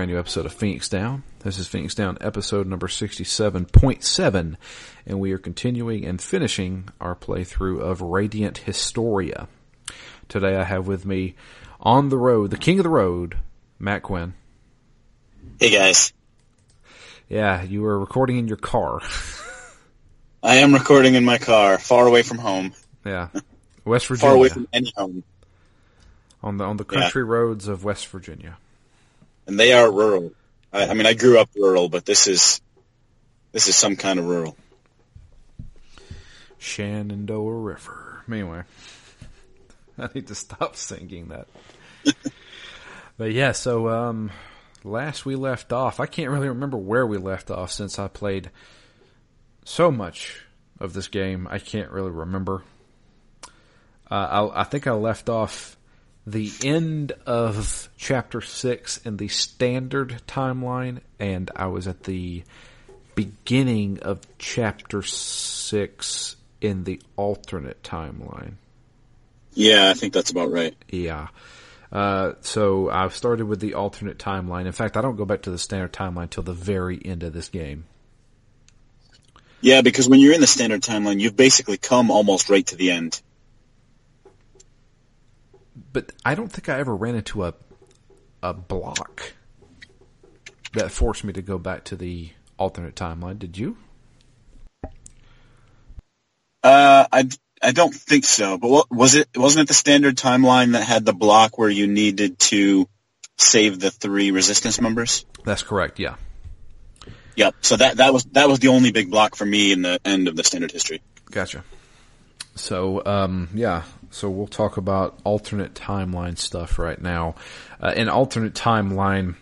brand new episode of Phoenix Down. This is Phoenix Down episode number 67.7, and we are continuing and finishing our playthrough of Radiant Historia. Today I have with me on the road, the king of the road, Matt Quinn. Hey guys. Yeah, you were recording in your car. I am recording in my car, far away from home. Yeah. West Virginia. Far away from any home. On the on the country yeah. roads of West Virginia. And they are rural. I, I mean I grew up rural, but this is this is some kind of rural. Shenandoah River. Anyway. I need to stop singing that. but yeah, so um last we left off, I can't really remember where we left off since I played so much of this game. I can't really remember. Uh, I, I think I left off the end of chapter six in the standard timeline, and I was at the beginning of chapter six in the alternate timeline. Yeah, I think that's about right. Yeah. Uh, so I've started with the alternate timeline. In fact, I don't go back to the standard timeline until the very end of this game. Yeah, because when you're in the standard timeline, you've basically come almost right to the end. But I don't think I ever ran into a a block that forced me to go back to the alternate timeline. Did you? Uh, I I don't think so. But what was it? Wasn't it the standard timeline that had the block where you needed to save the three resistance members? That's correct. Yeah. Yep. So that that was that was the only big block for me in the end of the standard history. Gotcha. So um, yeah, so we'll talk about alternate timeline stuff right now. Uh, in alternate timeline,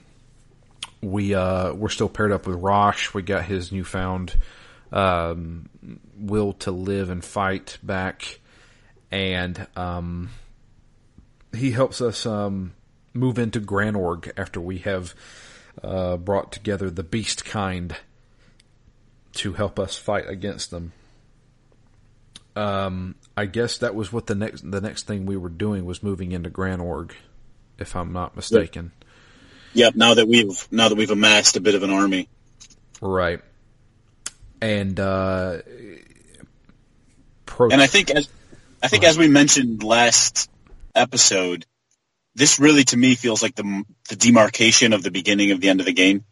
we uh, we're still paired up with Rosch. We got his newfound um, will to live and fight back, and um, he helps us um, move into Granorg after we have uh, brought together the beast kind to help us fight against them. Um, I guess that was what the next the next thing we were doing was moving into Granorg, if I'm not mistaken. Yep. Now that we've now that we've amassed a bit of an army, right? And uh, pro- and I think as I think as we mentioned last episode, this really to me feels like the the demarcation of the beginning of the end of the game.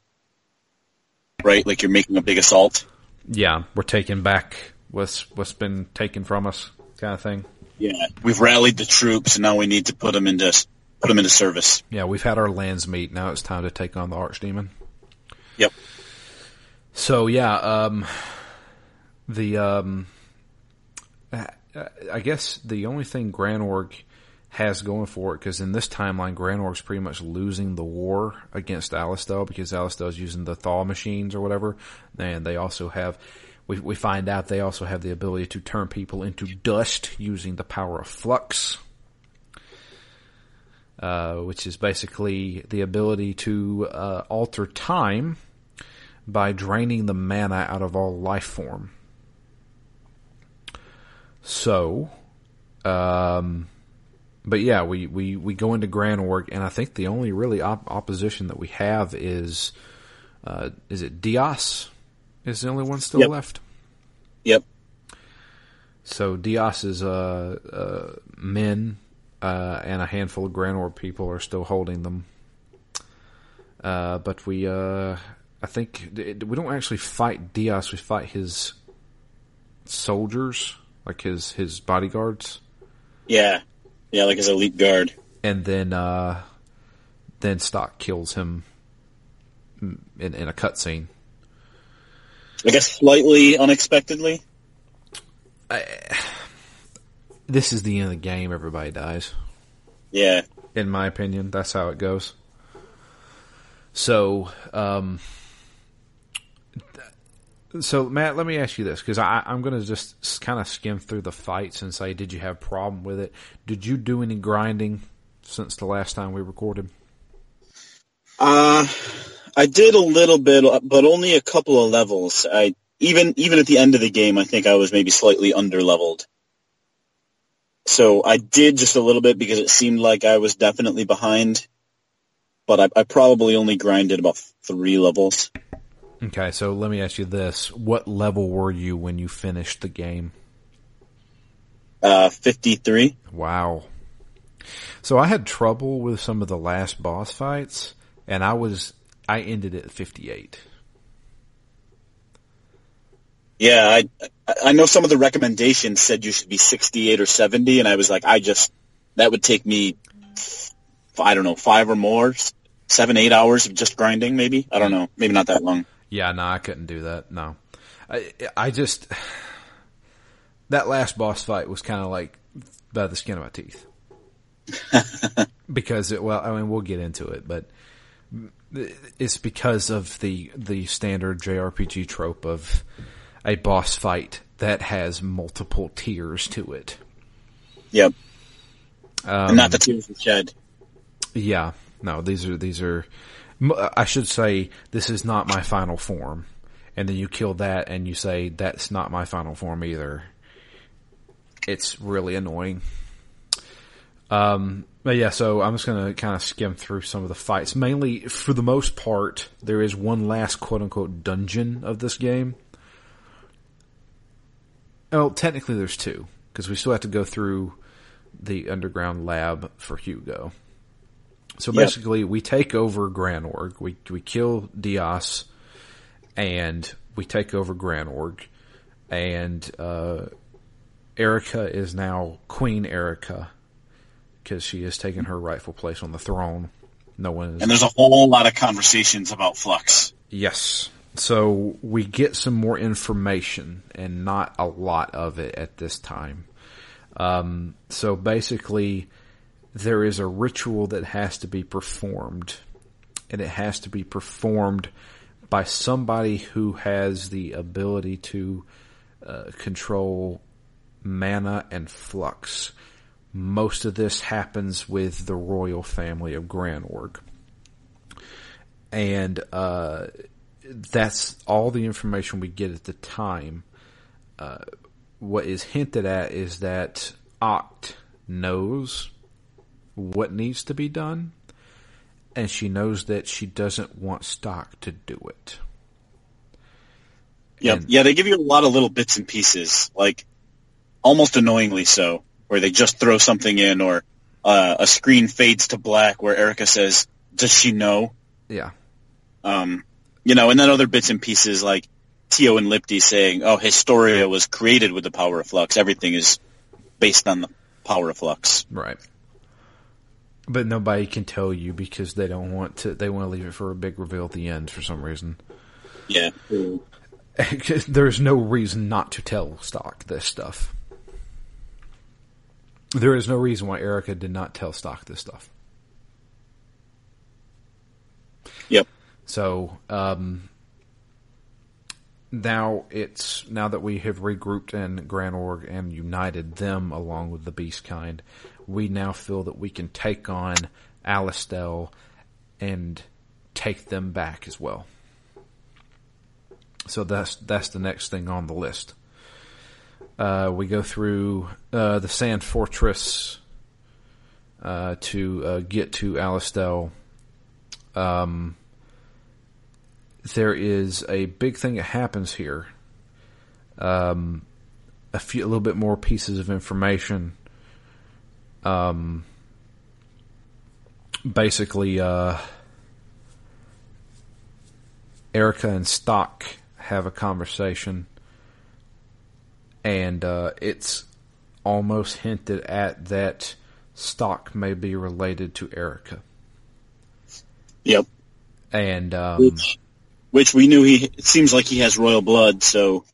Right, like you're making a big assault. Yeah, we're taking back what's what's been taken from us, kind of thing. Yeah, we've rallied the troops, and now we need to put them into put them into service. Yeah, we've had our lands meet. Now it's time to take on the archdemon. Yep. So yeah, um, the um, I guess the only thing Granorg has going for it because in this timeline, Granorg's pretty much losing the war against Alastel because Alastel's using the thaw machines or whatever, and they also have. We, we find out they also have the ability to turn people into dust using the power of flux, uh, which is basically the ability to uh, alter time by draining the mana out of all life form. So, um, but yeah, we, we, we go into Granorg, and I think the only really op- opposition that we have is, uh, is it Dias? Is the only one still yep. left? Yep. So Dias's uh, uh, men uh, and a handful of Granorg people are still holding them. Uh, but we, uh, I think, we don't actually fight Dias. We fight his soldiers, like his his bodyguards. Yeah. Yeah, like his elite guard. And then, uh, then Stocke kills him in, in a cutscene. I guess slightly unexpectedly. I, this is the end of the game. Everybody dies. Yeah. In my opinion, that's how it goes. So, um, so Matt, let me ask you this because I'm going to just kind of skim through the fights and say, did you have problem with it? Did you do any grinding since the last time we recorded? Uh, I did a little bit, but only a couple of levels. I even even at the end of the game, I think I was maybe slightly under leveled. So I did just a little bit because it seemed like I was definitely behind, but I, I probably only grinded about three levels. Okay, so let me ask you this: What level were you when you finished the game? Uh, fifty-three. Wow. So I had trouble with some of the last boss fights, and I was I ended at fifty-eight. Yeah, I I know some of the recommendations said you should be 68 or 70, and I was like, I just that would take me, I don't know, five or more, seven, eight hours of just grinding, maybe. I don't know, maybe not that long. Yeah, no, I couldn't do that. No, I I just that last boss fight was kind of like by the skin of my teeth because it. Well, I mean, we'll get into it, but it's because of the the standard JRPG trope of a boss fight that has multiple tiers to it. Yep. Um, not the tears of shed. Yeah. No, these are, these are, I should say, this is not my final form. And then you kill that and you say, that's not my final form either. It's really annoying. Um, but yeah, so I'm just gonna kind of skim through some of the fights. Mainly, for the most part, there is one last quote unquote dungeon of this game well, technically there's two because we still have to go through the underground lab for Hugo. So yep. basically, we take over Granorg. We we kill Dias, and we take over Granorg, and uh, Erica is now Queen Erica because she has taken her rightful place on the throne. No one is. And there's a whole lot of conversations about Flux. Yes, so we get some more information and not a lot of it at this time. Um, so basically, there is a ritual that has to be performed, and it has to be performed by somebody who has the ability to uh, control mana and flux. Most of this happens with the royal family of Granorg. And uh, that's all the information we get at the time. Uh, what is hinted at is that Aht knows what needs to be done, and she knows that she doesn't want Stocke to do it. Yeah, yeah, they give you a lot of little bits and pieces, like almost annoyingly so, where they just throw something in, or uh, a screen fades to black where Erica says, "Does she know?" Yeah. Um, you know, and then other bits and pieces like Teo and Lippti saying, "Oh, Historia was created with the power of flux. Everything is based on the power of flux." Right. But nobody can tell you because they don't want to. They want to leave it for a big reveal at the end for some reason. Yeah. There's no reason not to tell Stocke this stuff. There is no reason why Erica did not tell Stocke this stuff. Yep. So um, now it's now that we have regrouped in Granorg and united them along with the Beast Kind, we now feel that we can take on Alastel and take them back as well. So that's that's the next thing on the list. Uh, we go through uh, the Sand Fortress uh, to uh, get to Alastel. Um, there is a big thing that happens here. Um, a few, a little bit more pieces of information. Um, basically, uh, Erica and Stocke have a conversation, and uh, it's almost hinted at that Stocke may be related to Erica. Yep. And um, Which which we knew he it seems like he has royal blood, so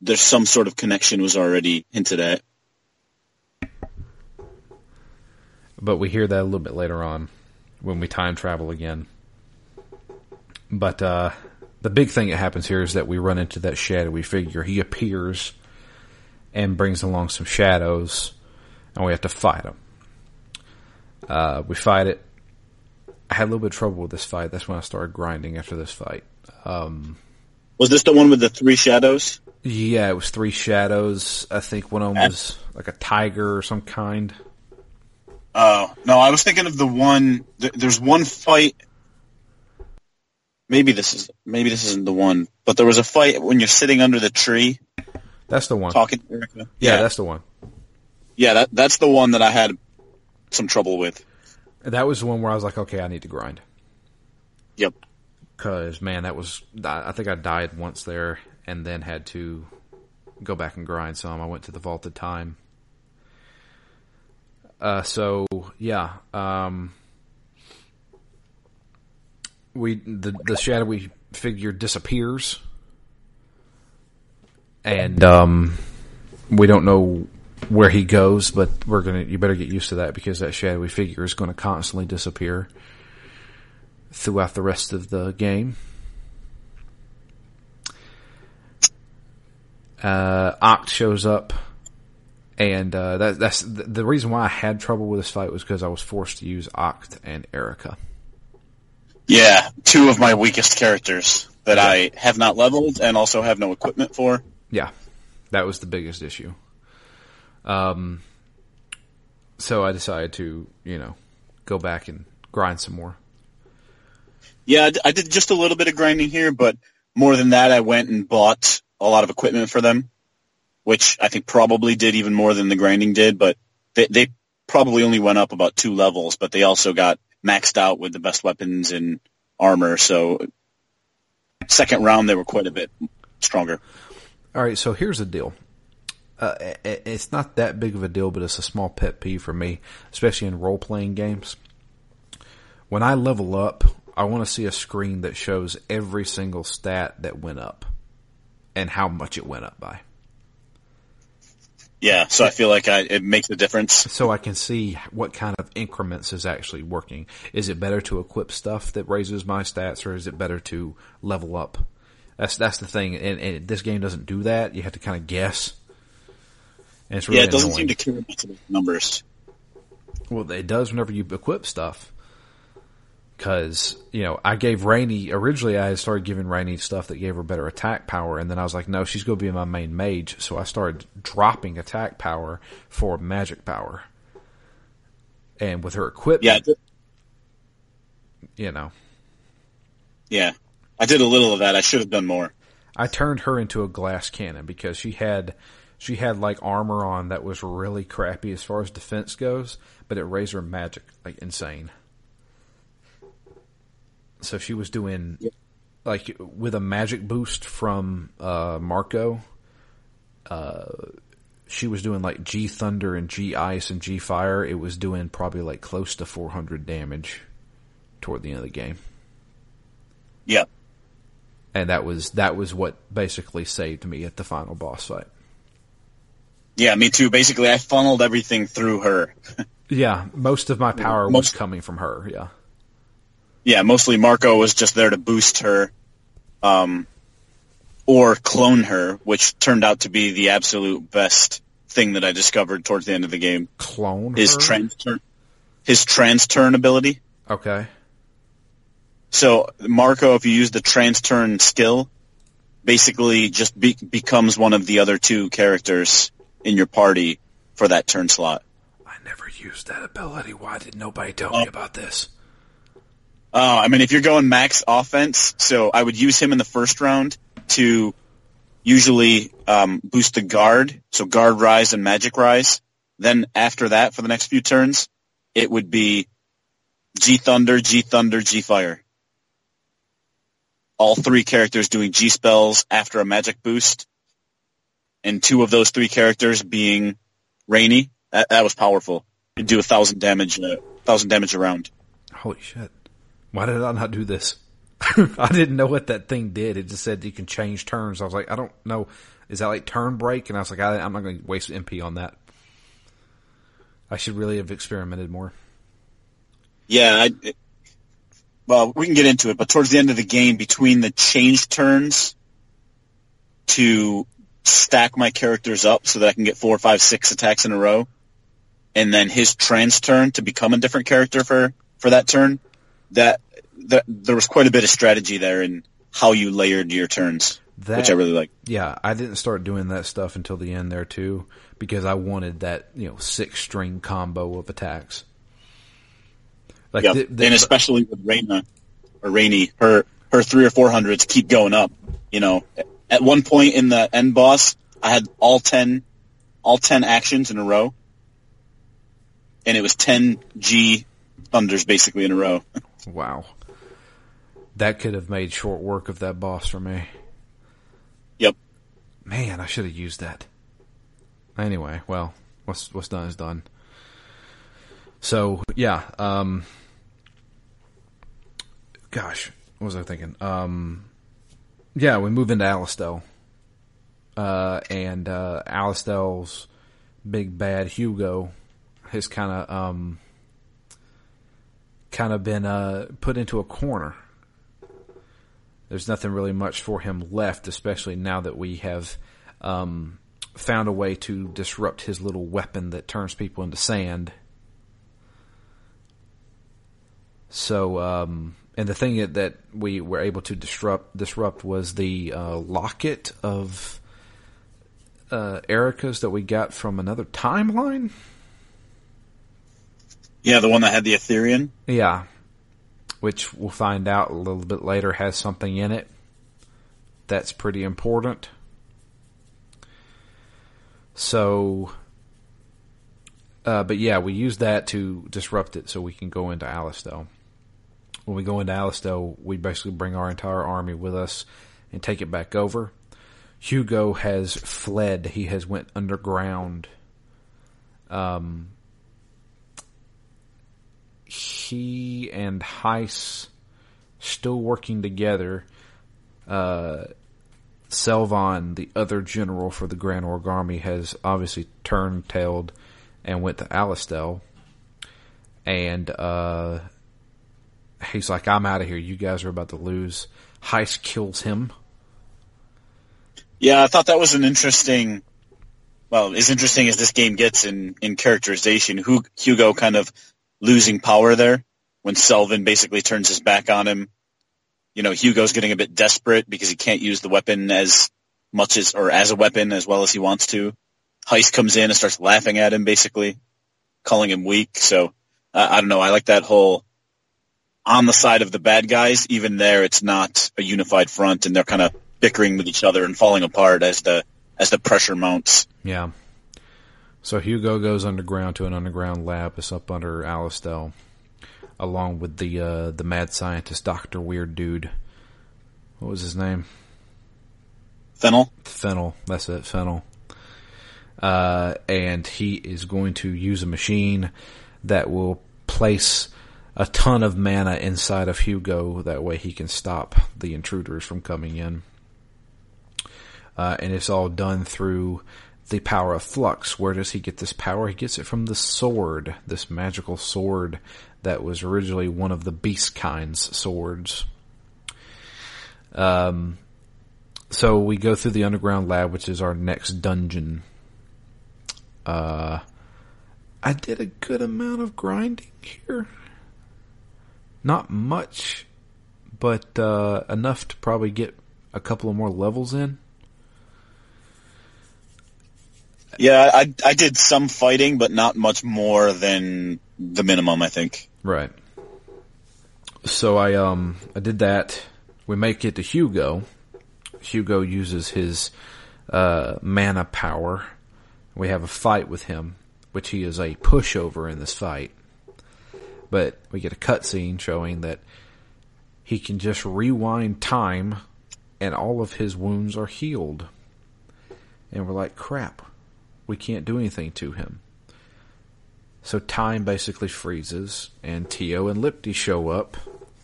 there's some sort of connection was already hinted at. But we hear that a little bit later on when we time travel again. But uh, the big thing that happens here is that we run into that shadowy figure. He appears and brings along some shadows, and we have to fight him. Uh, we fight it. I had a little bit of trouble with this fight. That's when I started grinding after this fight. Um, was this the one with the three shadows? Yeah, it was three shadows. I think one of them was like a tiger or some kind. Oh no, I was thinking of the one. Th- there's one fight. Maybe this is maybe this isn't the one, but there was a fight when you're sitting under the tree That's the one. talking to Erica. yeah, that's the one. yeah, that that's the one that I had some trouble with. That was the one where I was like, okay, I need to grind. Yep. Cause man, that was I I think I died once there, and then had to go back and grind some. I went to the vaulted time. Uh, so yeah, um, we the the shadowy figure disappears, and um, we don't know where he goes, but we're gonna you better get used to that because that shadowy figure is going to constantly disappear throughout the rest of the game. Uh, Aht shows up, and uh, that, that's the, the reason why I had trouble with this fight was because I was forced to use Aht and Erica. Yeah, two of my weakest characters that I have not leveled and also have no equipment for. Yeah, that was the biggest issue. Um, so I decided to, you know, go back and grind some more. Yeah, I did just a little bit of grinding here, but more than that, I went and bought a lot of equipment for them, which I think probably did even more than the grinding did. But they, they probably only went up about two levels, but they also got maxed out with the best weapons and armor. So second round, they were quite a bit stronger. All right, so here's the deal. Uh, it's not that big of a deal, but it's a small pet peeve for me, especially in role playing games. When I level up, I want to see a screen that shows every single stat that went up and how much it went up by. Yeah, so I feel like I, it makes a difference. So I can see what kind of increments is actually working. Is it better to equip stuff that raises my stats or is it better to level up? That's, that's the thing. And, and this game doesn't do that. You have to kind of guess. And it's really yeah, it doesn't annoying. seem to care about the numbers. Well, it does whenever you equip stuff. Cause, you know, I gave Raynie, originally I had started giving Raynie stuff that gave her better attack power, and then I was like, no, she's gonna be my main mage, so I started dropping attack power for magic power. And with her equipment, th- you know, yeah. I did a little of that. I should have done more. I turned her into a glass cannon because she had, she had like armor on that was really crappy as far as defense goes, but it raised her magic like insane. So she was doing like with a magic boost from uh, Marco. Uh, she was doing like G Thunder and G Ice and G Fire. It was doing probably like close to 400 damage toward the end of the game. Yeah. and that was that was what basically saved me at the final boss fight. Yeah, me too. Basically, I funneled everything through her. Yeah, most of my power was coming from her. Yeah, Yeah, mostly Marco was just there to boost her, um, or clone her, which turned out to be the absolute best thing that I discovered towards the end of the game. clone His her. trans turn, his trans turn ability. okay, So Marco, if you use the trans turn skill, basically just be- becomes one of the other two characters in your party for that turn slot. I never used that ability. Why did nobody tell Oh. me about this? Uh, I mean, if you're going max offense, so I would use him in the first round to usually um, boost the guard, so guard rise and magic rise. Then after that, for the next few turns, it would be G Thunder, G Thunder, G Fire. All three characters doing G spells after a magic boost, and two of those three characters being Raynie. That, that was powerful. It'd do a thousand damage, uh, thousand damage around. Holy shit! Why did I not do this? I didn't know what that thing did. It just said you can change turns. I was like, I don't know. Is that like turn break? And I was like, I, I'm not going to waste MP on that. I should really have experimented more. Yeah, I, well, we can get into it, but towards the end of the game, between the change turns to stack my characters up so that I can get four, five, six attacks in a row, and then his trans turn to become a different character for for that turn, that that there was quite a bit of strategy there in how you layered your turns. that, which I really like. Yeah, I didn't start doing that stuff until the end there too, because I wanted that you know six string combo of attacks. Like yep. the, the, and especially with Raina or Raynie, her her three or four hundreds keep going up. You know, at one point in the end boss, I had all ten all ten actions in a row, and it was ten G thunders basically in a row. wow, that could have made short work of that boss for me. Yep. Man, I should have used that. Anyway, well, what's what's done is done. So yeah, um, gosh, what was I thinking? Um, yeah, we move into Alastel, uh, and uh, big bad Hugo has kind of um, kind of been uh, put into a corner there's nothing really much for him left, especially now that we have um, found a way to disrupt his little weapon that turns people into sand. So, um, and the thing that we were able to disrupt disrupt was the uh, locket of uh, Erica's that we got from another timeline. Yeah, the one that had the Ethereum. Yeah, which we'll find out a little bit later has something in it that's pretty important. So, uh, but yeah, we use that to disrupt it so we can go into Alastel. When we go into Alastel, we basically bring our entire army with us and take it back over. Hugo has fled. He has went underground. Um, he and Heiss still working together. Uh, Selvan, the other general for the Granorg Army, has obviously turned tailed and went to Alastel. And uh, he's like, I'm out of here. You guys are about to lose. Heiss kills him. Yeah, I thought that was an interesting, well, as interesting as this game gets in, in characterization. Who Hugo kind of losing power there when Selvan basically turns his back on him. You know, Hugo's getting a bit desperate because he can't use the weapon as much as, or as a weapon as well as he wants to. Heiss comes in and starts laughing at him basically, calling him weak. So, uh, I don't know. I like that whole on the side of the bad guys. Even there, it's not a unified front and they're kind of bickering with each other and falling apart as the, as the pressure mounts. Yeah. So Hugo goes underground to an underground lab that's up under Alastel, along with the uh, the mad scientist Doctor Weird Dude. What was his name? Fennel. Fennel. That's it. Fennel. Uh, and he is going to use a machine that will place a ton of mana inside of Hugo. That way he can stop the intruders from coming in. Uh, and it's all done through the power of flux. Where does he get this power? He gets it from the sword, this magical sword that was originally one of the beast kind's swords. Um, so we go through the underground lab, which is our next dungeon. Uh, I did a good amount of grinding here. Not much, but uh, enough to probably get a couple of more levels in. Yeah, I I did some fighting, but not much more than the minimum. I think. Right. So I um I did that. We make it to Hugo. Hugo uses his uh, mana power. We have a fight with him, which he is a pushover in this fight. But we get a cutscene showing that he can just rewind time and all of his wounds are healed. And we're like, crap, we can't do anything to him. So time basically freezes, and Teo and Lippti show up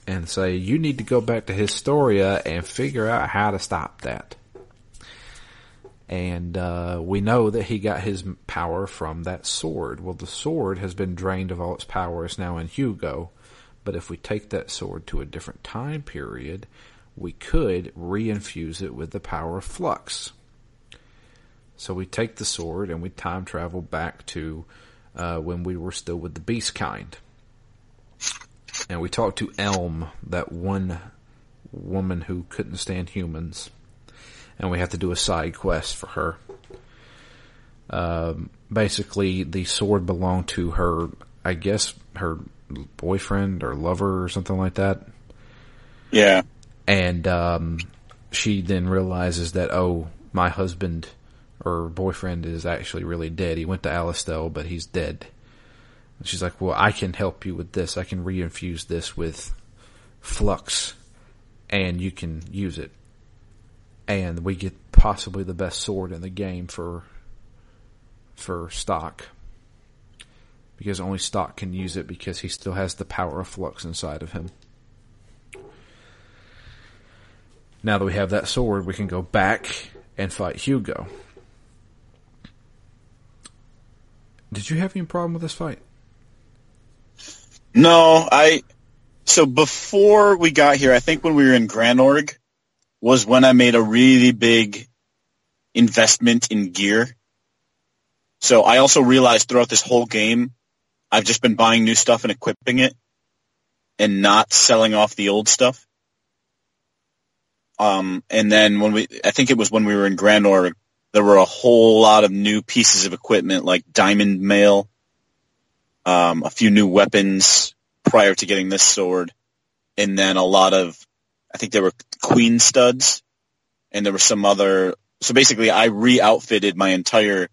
and say, You need to go back to Historia and figure out how to stop that. And uh, we know that he got his power from that sword. Well, the sword has been drained of all its power, it's now in Hugo. But if we take that sword to a different time period, we could reinfuse it with the power of flux. So we take the sword and we time travel back to uh, when we were still with the beast kind. And we talk to Elm, that one woman who couldn't stand humans. and we have to do a side quest for her. Um, basically, the sword belonged to her, I guess, her boyfriend or lover or something like that. Yeah. And um, she then realizes that, oh, my husband or boyfriend is actually really dead. He went to Alastel, but he's dead. And she's like, well, I can help you with this. I can reinfuse this with flux, and you can use it. And we get possibly the best sword in the game for for Stocke because only Stocke can use it because he still has the power of flux inside of him. Now that we have that sword, we can go back and fight Hugo. Did you have any problem with this fight? No, I. So before we got here, I think when we were in Granorg was when I made a really big investment in gear. So I also realized throughout this whole game, I've just been buying new stuff and equipping it and not selling off the old stuff. Um, and then when we, I think it was when we were in Granorg, there were a whole lot of new pieces of equipment like diamond mail, um, a few new weapons prior to getting this sword, and then a lot of, I think there were queen studs, and there were some other. So basically, I re-outfitted my entire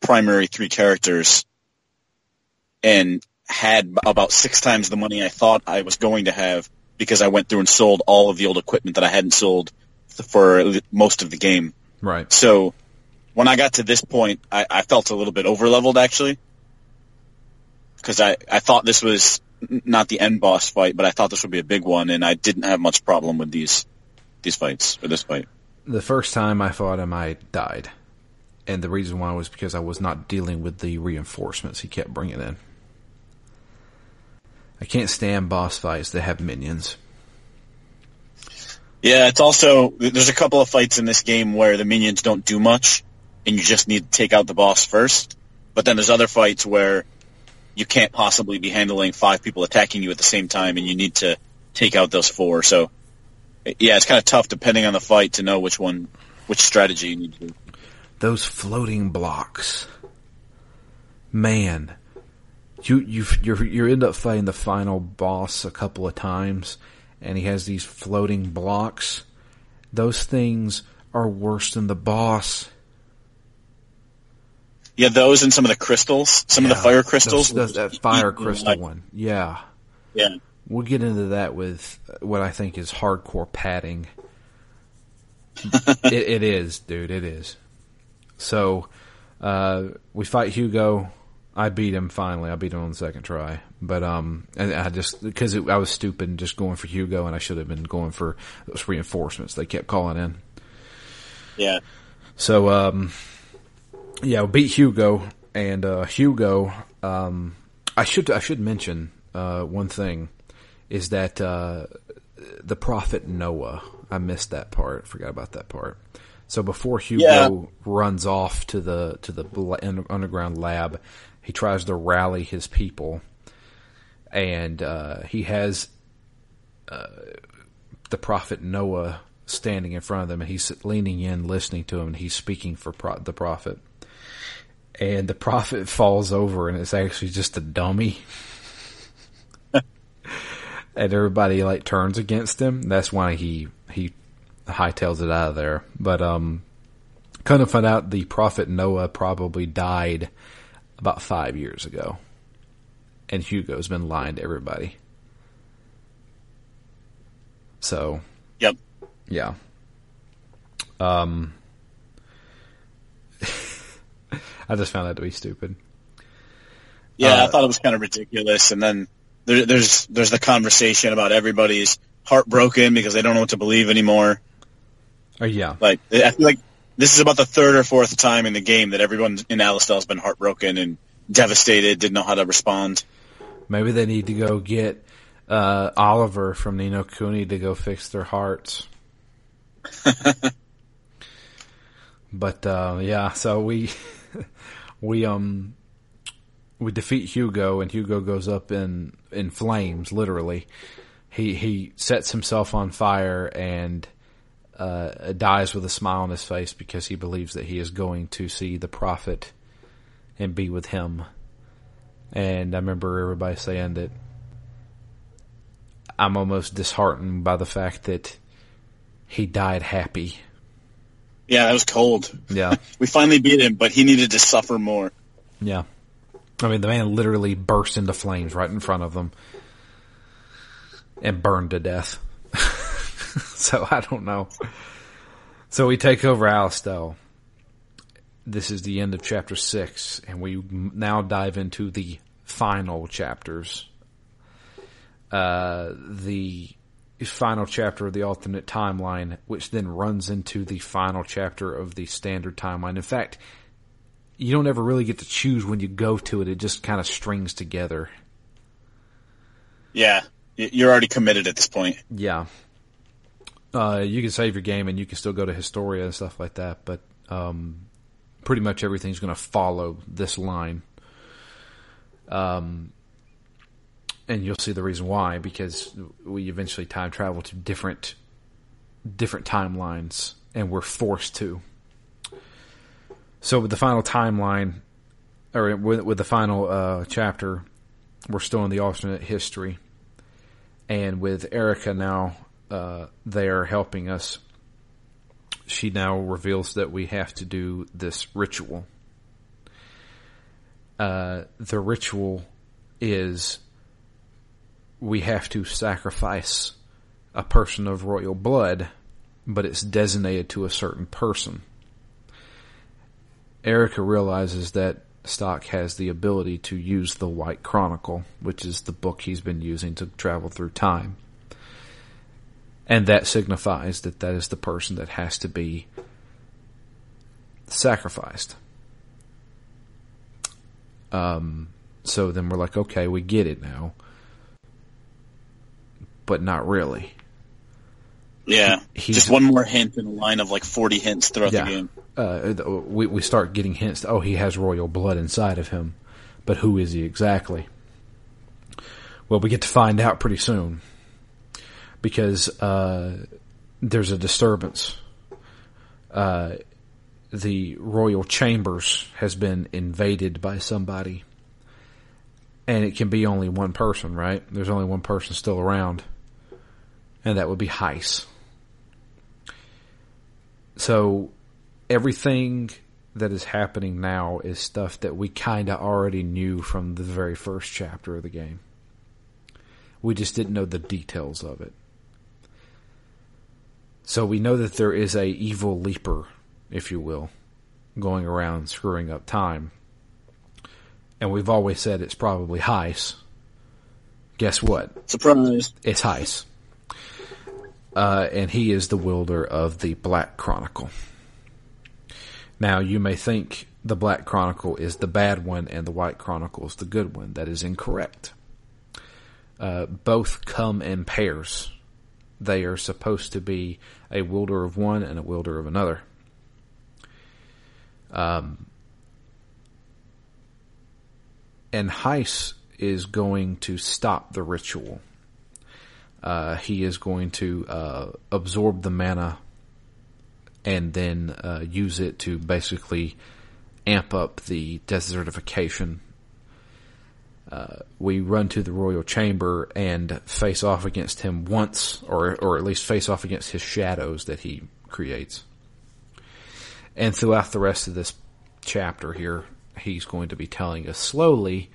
primary three characters, and had about six times the money I thought I was going to have because I went through and sold all of the old equipment that I hadn't sold for most of the game. Right. So when I got to this point, I, I felt a little bit over leveled actually, because I I thought this was not the end boss fight, but I thought this would be a big one, and I didn't have much problem with these these fights or this fight. The first time I fought him, I died, and the reason why was because I was not dealing with the reinforcements he kept bringing in. I can't stand boss fights that have minions. Yeah, it's also there's a couple of fights in this game where the minions don't do much, and you just need to take out the boss first. But then there's other fights where you can't possibly be handling five people attacking you at the same time, and you need to take out those four. So, yeah, it's kind of tough depending on the fight to know which one, which strategy you need to. do. Those floating blocks, man, you you you you end up fighting the final boss a couple of times, and he has these floating blocks. Those things are worse than the boss. Yeah, those and some of the crystals, some yeah, of the fire crystals. Those, those, that fire crystal one, yeah, yeah. We'll get into that with what I think is hardcore padding. it, it is, dude. It is. So uh, we fight Hugo. I beat him finally. I beat him on the second try, but um, and I just because I was stupid just going for Hugo, and I should have been going for those reinforcements they kept calling in. Yeah. So um, yeah, we beat Hugo, and uh, Hugo. Um, I should I should mention uh, one thing is that uh, the prophet Noah. I missed that part. Forgot about that part. So before Hugo yeah. runs off to the to the underground lab, he tries to rally his people, and uh, he has uh, the prophet Noah standing in front of them, and he's leaning in, listening to him, and he's speaking for pro- the prophet. And the prophet falls over, and it's actually just a dummy. and everybody like turns against him. That's why he he hightails it out of there. But um, kind of find out the prophet Noah probably died about five years ago. And Hugo's been lying to everybody. So. Yep. Yeah. Um. I just found that to be stupid. Yeah, uh, I thought it was kind of ridiculous. And then there, there's there's the conversation about everybody's heartbroken because they don't know what to believe anymore. Oh yeah. Like I feel like this is about the third or fourth time in the game that everyone in Alastel has been heartbroken and devastated, didn't know how to respond. Maybe they need to go get uh, Oliver from Ni no Kuni to go fix their hearts. but uh, yeah, so we we um we defeat Hugo, and Hugo goes up in in flames, literally. He he sets himself on fire and uh, dies with a smile on his face because he believes that he is going to see the prophet and be with him. And I remember everybody saying that I'm almost disheartened by the fact that he died happy. Yeah, that was cold. Yeah. we finally beat him, but he needed to suffer more. Yeah. I mean, the man literally burst into flames right in front of them and burned to death. so I don't know. So we take over Alastel. This is the end of chapter six, and we now dive into the final chapters. Uh, the final chapter of the alternate timeline, which then runs into the final chapter of the standard timeline. In fact, you don't ever really get to choose when you go to it. It just kind of strings together. Yeah, you're already committed at this point. Yeah. Uh, you can save your game and you can still go to Historia and stuff like that, but um, pretty much everything's going to follow this line. Um, and you'll see the reason why because we eventually time travel to different different timelines, and we're forced to. So with the final timeline, or with, with the final uh, chapter, we're still in the alternate history, and with Erica now uh, there helping us, she now reveals that we have to do this ritual. Uh, the ritual is we have to sacrifice a person of royal blood, but it's designated to a certain person. Erica realizes that Stocke has the ability to use the White Chronicle, which is the book he's been using to travel through time. And that signifies that that is the person that has to be sacrificed. Um, so then we're like, okay, we get it now but not really. Yeah, He's, just one more hint in a line of like forty hints throughout yeah, the game. Uh, we we start getting hints. Oh, he has royal blood inside of him, but who is he exactly? Well, we get to find out pretty soon because uh, there's a disturbance. Uh, the royal chambers has been invaded by somebody, and it can be only one person. Right? There's only one person still around and that would be Heiss. So everything that is happening now is stuff that we kind of already knew from the very first chapter of the game. We just didn't know the details of it. So we know that there is a evil leaper, if you will, going around screwing up time. And we've always said it's probably Heiss. Guess what? Surprise. It's Heiss uh, and he is the wielder of the Black Chronicle. Now, you may think the Black Chronicle is the bad one and the White Chronicle is the good one. That is incorrect. Uh, both come in pairs. They are supposed to be a wielder of one and a wielder of another. Um, and Heiss is going to stop the ritual uh, he is going to uh, absorb the mana and then uh, use it to basically amp up the desertification. Uh, we run to the royal chamber and face off against him once, or or at least face off against his shadows that he creates. And throughout the rest of this chapter here, he's going to be telling us slowly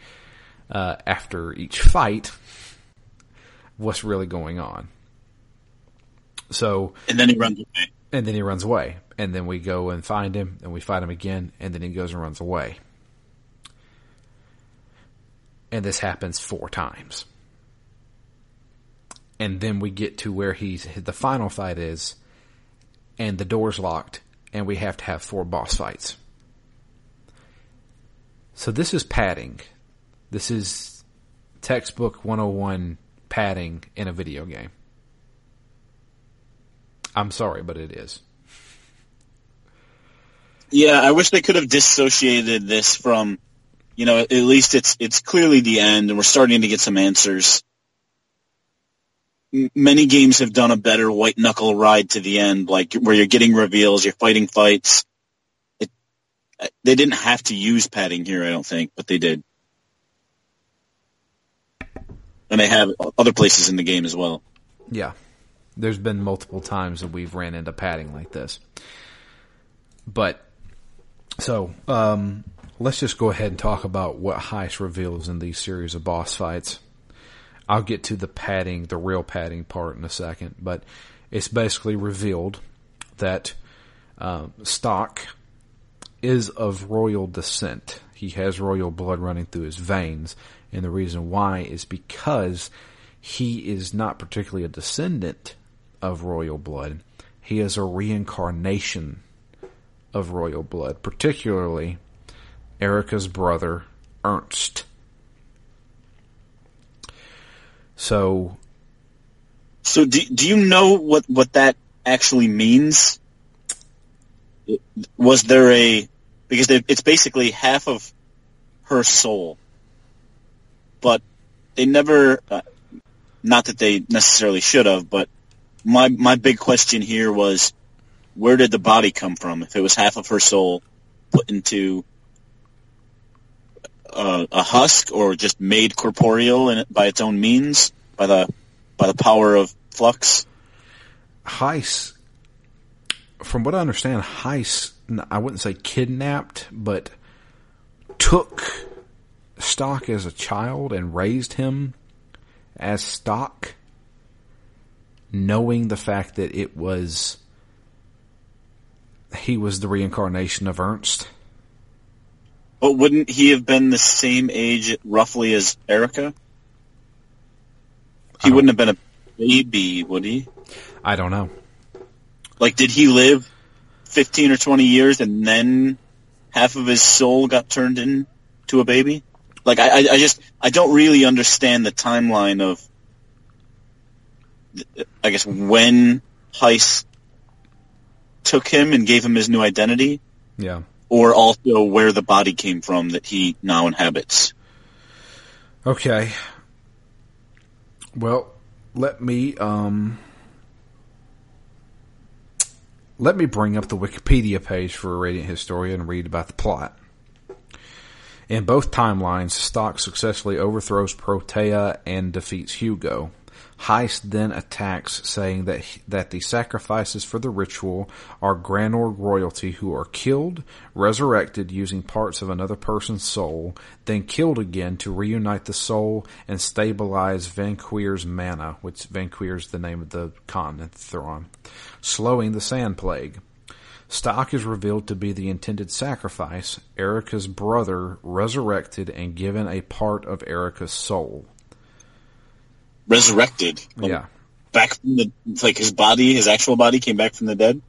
uh, after each fight what's really going on. So and then he runs away. And then he runs away, and then we go and find him, and we fight him again, and then he goes and runs away. And this happens four times. And then we get to where he's the final fight is, and the door's locked, and we have to have four boss fights. So this is padding. This is textbook 101 padding in a video game. I'm sorry, but it is. Yeah, I wish they could have dissociated this from, you know, at least it's it's clearly the end, and we're starting to get some answers. many games have done a better white knuckle ride to the end, like where you're getting reveals, you're fighting fights. It, they didn't have to use padding here, I don't think, but they did. And they have other places in the game as well. Yeah. There's been multiple times that we've ran into padding like this. But, so, um, let's just go ahead and talk about what Heiss reveals in these series of boss fights. I'll get to the padding, the real padding part in a second, but it's basically revealed that uh, Stocke is of royal descent. He has royal blood running through his veins, and the reason why is because he is not particularly a descendant of royal blood. He is a reincarnation of royal blood, particularly Erica's brother, Ernst. So, So do, do you know what, what that actually means? Was there a, because they- it's basically half of her soul, but they never, uh, not that they necessarily should have, but my, my big question here was, where did the body come from? If it was half of her soul put into uh, a husk or just made corporeal in by its own means, by the by the power of flux. Heiss, from what I understand, Heiss, I wouldn't say kidnapped, but took Stocke as a child and raised him as Stocke, knowing the fact that it was he was the reincarnation of Ernst. But wouldn't he have been the same age roughly as Erica? He wouldn't have been a baby, would he? I don't know. Like, did he live fifteen or twenty years and then half of his soul got turned into a baby? Like, I, I, I just I don't really understand the timeline of, I guess, when Heiss took him and gave him his new identity. Yeah. Or also where the body came from that he now inhabits. Okay. Well, let me um let me bring up the Wikipedia page for a Radiant Historia and read about the plot. In both timelines, Stocke successfully overthrows Protea and defeats Hugo. Heiss then attacks, saying that that the sacrifices for the ritual are Granorg royalty who are killed, resurrected using parts of another person's soul, then killed again to reunite the soul and stabilize Vainqueur's mana, which Vainqueur is the name of the continent they're on, slowing the Sand Plague. Stocke is revealed to be the intended sacrifice, Erica's brother resurrected and given a part of Erica's soul. Resurrected. Like, Yeah. Back from the, like his body, his actual body came back from the dead?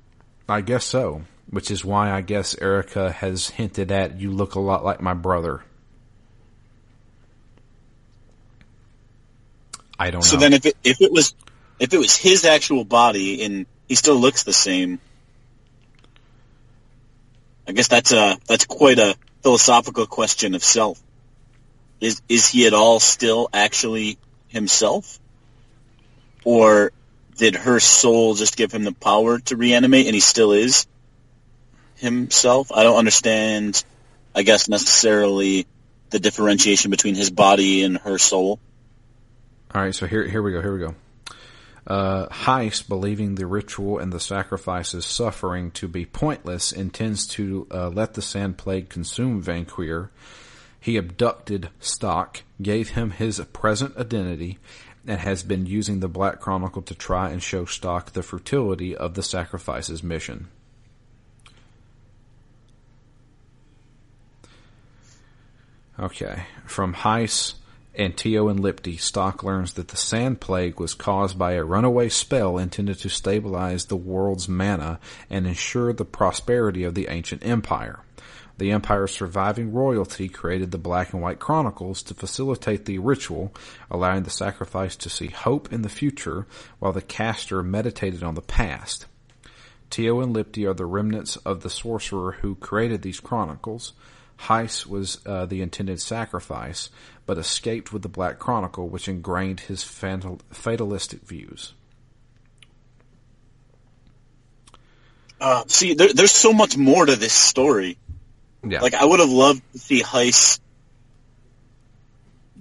I guess so. Which is why I guess Erica has hinted at you look a lot like my brother. I don't So know. So then if it, if it was, if it was his actual body and he still looks the same, I guess that's a, that's quite a philosophical question of self. Is, is he at all still actually himself? Or did her soul just give him the power to reanimate and he still is himself? I don't understand, I guess, necessarily the differentiation between his body and her soul. All right, so here here we go. Here we go. Uh, Heiss, believing the ritual and the sacrifices suffering to be pointless, intends to uh, let the sand plague consume Vainqueur. He abducted Stocke, gave him his present identity, and has been using the Black Chronicle to try and show Stocke the futility of the sacrifices mission. Okay, from Heiss and Teo and Lippti, Stocke learns that the Sand Plague was caused by a runaway spell intended to stabilize the world's mana and ensure the prosperity of the ancient empire. The empire's surviving royalty created the Black and White Chronicles to facilitate the ritual, allowing the sacrifice to see hope in the future while the caster meditated on the past. Teo and Lippti are the remnants of the sorcerer who created these chronicles. Heiss was uh, the intended sacrifice, but escaped with the Black Chronicle, which ingrained his fatal- fatalistic views. Uh, see, there, there's so much more to this story. Yeah, Like, I would have loved to see Heiss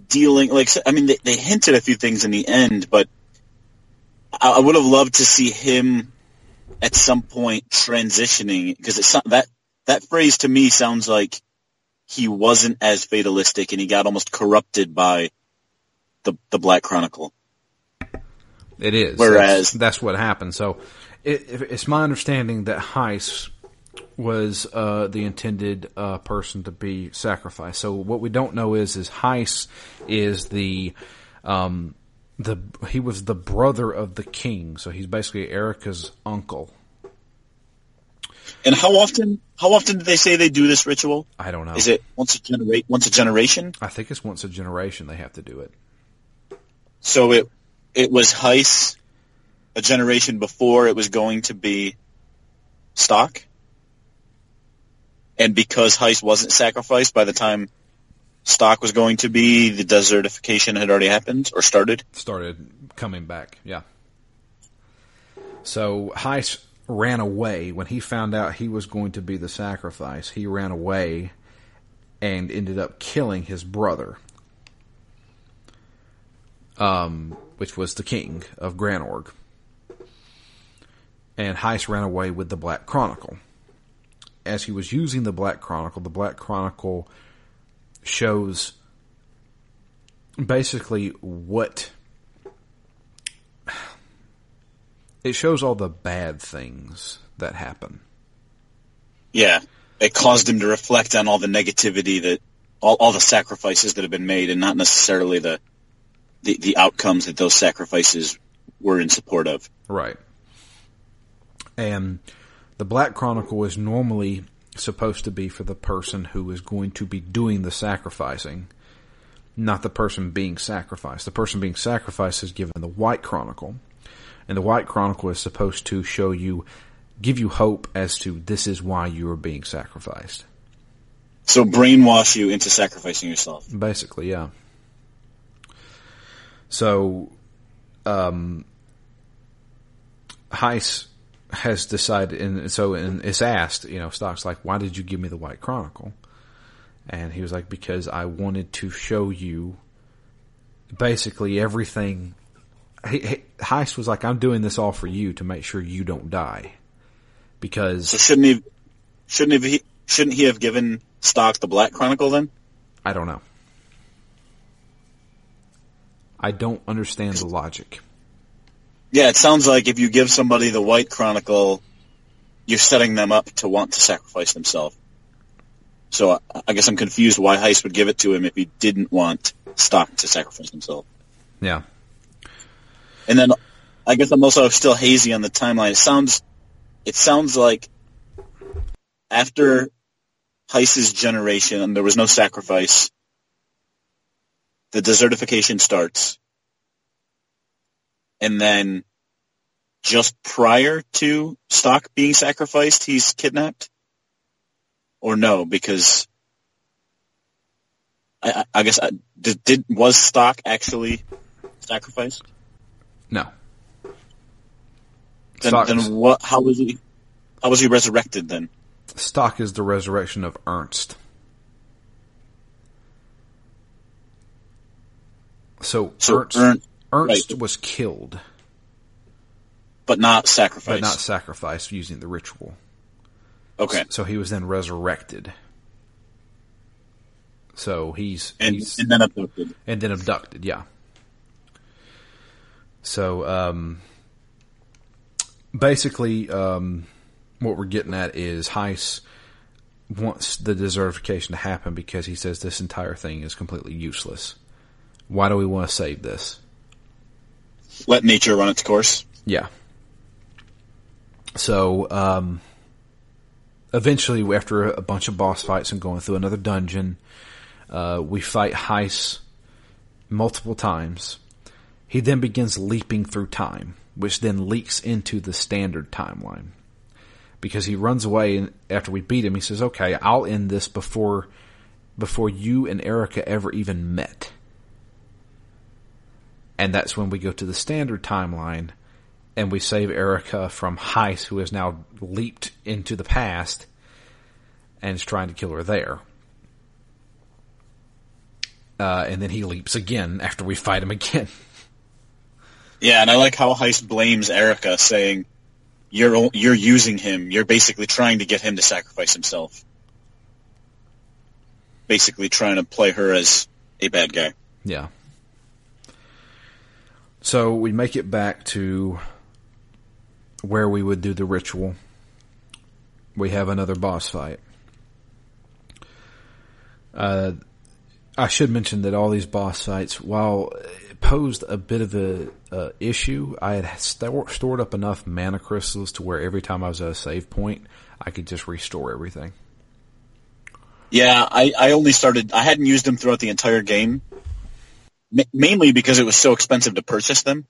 dealing, like, I mean, they, they hinted a few things in the end, but I, I would have loved to see him at some point transitioning, because it's that, that phrase to me sounds like he wasn't as fatalistic and he got almost corrupted by the, the Black Chronicle. it is. whereas- that's, that's what happened. So, it, it's my understanding that Heiss was uh, the intended uh, person to be sacrificed. So, what we don't know is is Heiss is the um, the he was the brother of the king. So he's basically Erica's uncle. And how often, how often do they say they do this ritual? I don't know. Is it once a generate, once a generation? I think it's once a generation they have to do it. So it it was Heiss a generation before it was going to be Stocke, and because Heiss wasn't sacrificed by the time Stocke was going to be, the desertification had already happened or started. started coming back. Yeah. So Heiss ran away when he found out he was going to be the sacrifice. He ran away and ended up killing his brother, um, which was the king of Granorg. And Heiss ran away with the Black Chronicle. As he was using the Black Chronicle, the Black Chronicle shows basically what it shows all the bad things that happen. Yeah, it caused him to reflect on all the negativity that all, all the sacrifices that have been made, and not necessarily the, the the outcomes that those sacrifices were in support of. Right. And the Black Chronicle is normally supposed to be for the person who is going to be doing the sacrificing, not the person being sacrificed. The person being sacrificed is given the White Chronicle, and the White Chronicle is supposed to show you, give you hope as to this is why you are being sacrificed. So brainwash you into sacrificing yourself. Basically, yeah. So, um, Heiss has decided, and so and it's asked, you know, Stocke's like, why did you give me the White Chronicle? And he was like, because I wanted to show you basically everything. He, he, Heiss was like, I'm doing this all for you to make sure you don't die. Because So shouldn't he? Shouldn't he? Shouldn't he have given Stocke the Black Chronicle then? I don't know. I don't understand the logic. Yeah, it sounds like if you give somebody the White Chronicle, you're setting them up to want to sacrifice themselves. So I- I guess I'm confused why Heiss would give it to him if he didn't want Stocke to sacrifice himself. Yeah. And then I guess I'm also still hazy on the timeline. It sounds, it sounds like after Heiss's generation, there was no sacrifice. The desertification starts. And then just prior to Stocke being sacrificed, he's kidnapped? Or no, because I, I guess I, did, did was Stocke actually sacrificed? No. Then, Stocke, then what? How was he? How was he resurrected then? Stocke is the resurrection of Ernst. So, So Ernst, Ernst- Ernst right. was killed, But not sacrificed. but not sacrificed using the ritual. okay. So he was then resurrected. So he's And, he's and then abducted. and then abducted. Yeah. So um, basically, um, what we're getting at is Heiss wants the desertification to happen because he says this entire thing is completely useless. Why do we want to save this? Let nature run its course. Yeah. So, um, eventually, after a bunch of boss fights and going through another dungeon, uh, we fight Heiss multiple times. He then begins leaping through time, which then leaks into the standard timeline. Because he runs away, and after we beat him, he says, "Okay, I'll end this before before you and Erica ever even met. And that's when we go to the standard timeline and we save Erica from Heiss, who has now leaped into the past and is trying to kill her there. Uh, and then he leaps again after we fight him again. Yeah, and I like how Heiss blames Erica, saying, "You're you're using him. You're basically trying to get him to sacrifice himself. Basically, trying to play her as a bad guy." Yeah. So we make it back to where we would do the ritual. We have another boss fight. Uh, I should mention that all these boss fights, while posed a bit of a uh, issue, I had st- stored up enough mana crystals to where every time I was at a save point, I could just restore everything. Yeah, I, I only started. I hadn't used them throughout the entire game, ma- mainly because it was so expensive to purchase them.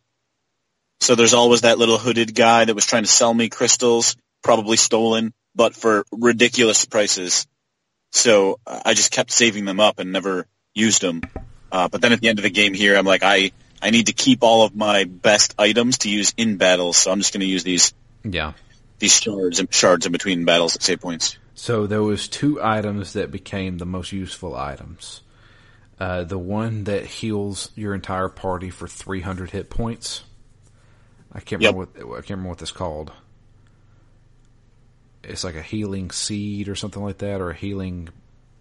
So there's always that little hooded guy that was trying to sell me crystals, probably stolen, but for ridiculous prices. So uh, I just kept saving them up and never used them. Uh, but then at the end of the game here, I'm like, I, I need to keep all of my best items to use in battles, so I'm just going to use these Yeah. these shards and shards in between battles at save points. So there was two items that became the most useful items. Uh, the one that heals your entire party for 300 hit points. I can't Yep. remember what I can't remember what this called. It's like a healing seed or something like that, or a healing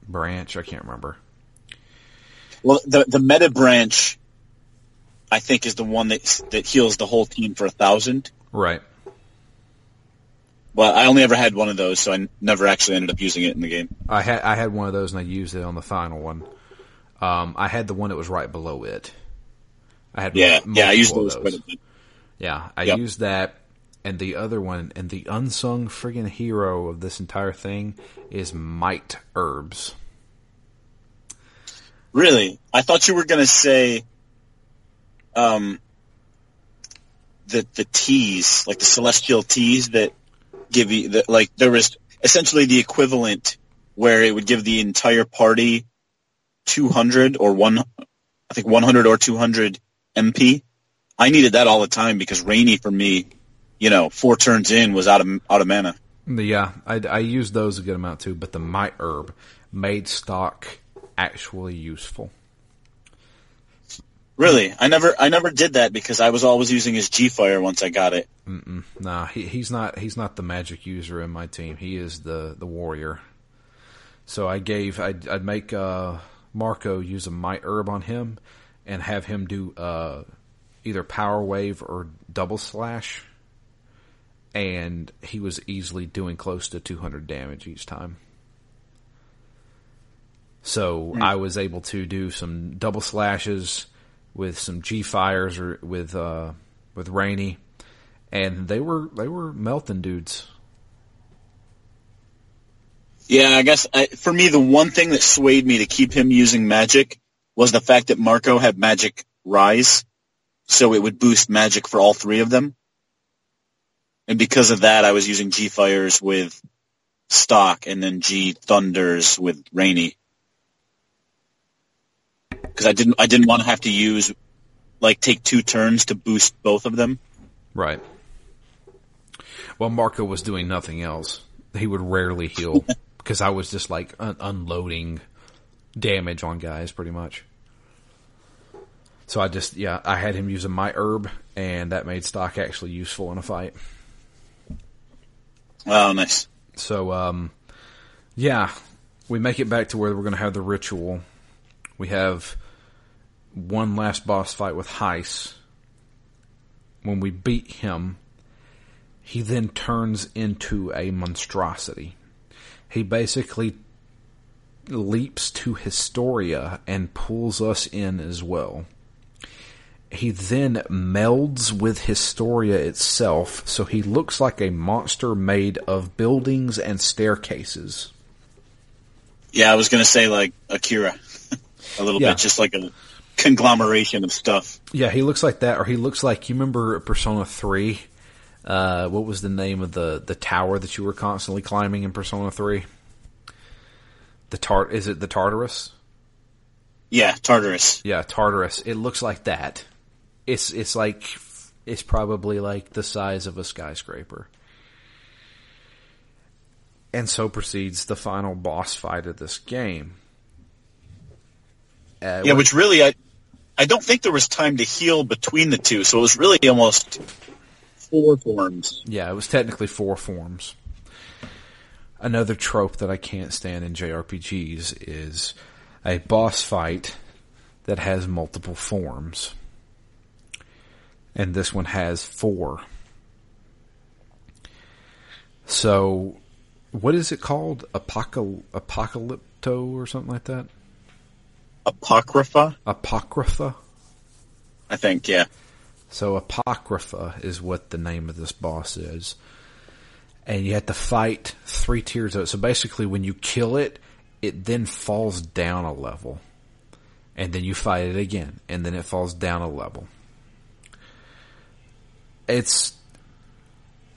branch. I can't remember. Well, the the meta branch, I think, is the one that that heals the whole team for a thousand. Right. Well, I only ever had one of those, so I never actually ended up using it in the game. I had I had one of those and I used it on the final one. Um, I had the one that was right below it. I had Yeah, yeah, I used those of quite a bit. Yeah, I Yep. used that, and the other one, and the unsung friggin' hero of this entire thing is Might Herbs. Really, I thought you were gonna say, um, the the teas, like the celestial teas that give you that, like there was essentially the equivalent where it would give the entire party two hundred or one, I think one hundred or two hundred MP. I needed that all the time because Raynie for me, you know, four turns in was out of out of mana. Yeah, I, I used those a good amount too, but the Might Herb made Stocke actually useful. Really, I never I never did that because I was always using his G Fire once I got it. Nah, he, he's not he's not the magic user in my team. He is the the warrior. So I gave I'd, I'd make uh, Marco use a might herb on him, and have him do uh, either power wave or double slash, and he was easily doing close to 200 damage each time. So I was able to do some double slashes with some G fires or with uh, with Raynie, and they were they were melting dudes. Yeah, I guess I, for me, the one thing that swayed me to keep him using magic was the fact that Marco had magic rise, so it would boost magic for all three of them. And because of that, I was using G fires with Stocke and then G thunders with Raynie. Because I didn't, I didn't want to have to use, like, take two turns to boost both of them. Right. Well, Marco was doing nothing else. He would rarely heal because I was just like un- unloading damage on guys pretty much. So I just, yeah, I had him using Might Herb and that made Stocke actually useful in a fight. Oh, nice. So, um, yeah, we make it back to where we're going to have the ritual. We have one last boss fight with Heiss. When we beat him, he then turns into a monstrosity. He basically leaps to Historia and pulls us in as well. He then melds with Historia itself, so he looks like a monster made of buildings and staircases. Yeah, I was gonna say like Akira, a little Yeah. bit, just like a conglomeration of stuff. Yeah, he looks like that, or he looks like you remember Persona Three. Uh, what was the name of the the tower that you were constantly climbing in Persona Three? The tar is it the Tartarus? Yeah, Tartarus. Yeah, Tartarus. It looks like that. It's it's like it's probably like the size of a skyscraper. And so proceeds the final boss fight of this game. Uh, yeah, which really I I don't think there was time to heal between the two, so it was really almost four forms. Yeah, it was technically four forms. Another trope that I can't stand in JRPGs is a boss fight that has multiple forms. And this one has four. So, what is it called? Apocal- Apocalypto or something like that? Apocrypha? Apocrypha? I think, yeah. So Apocrypha is what the name of this boss is. And you have to fight three tiers of it. So basically when you kill it, it then falls down a level. And then you fight it again. And then it falls down a level. It's,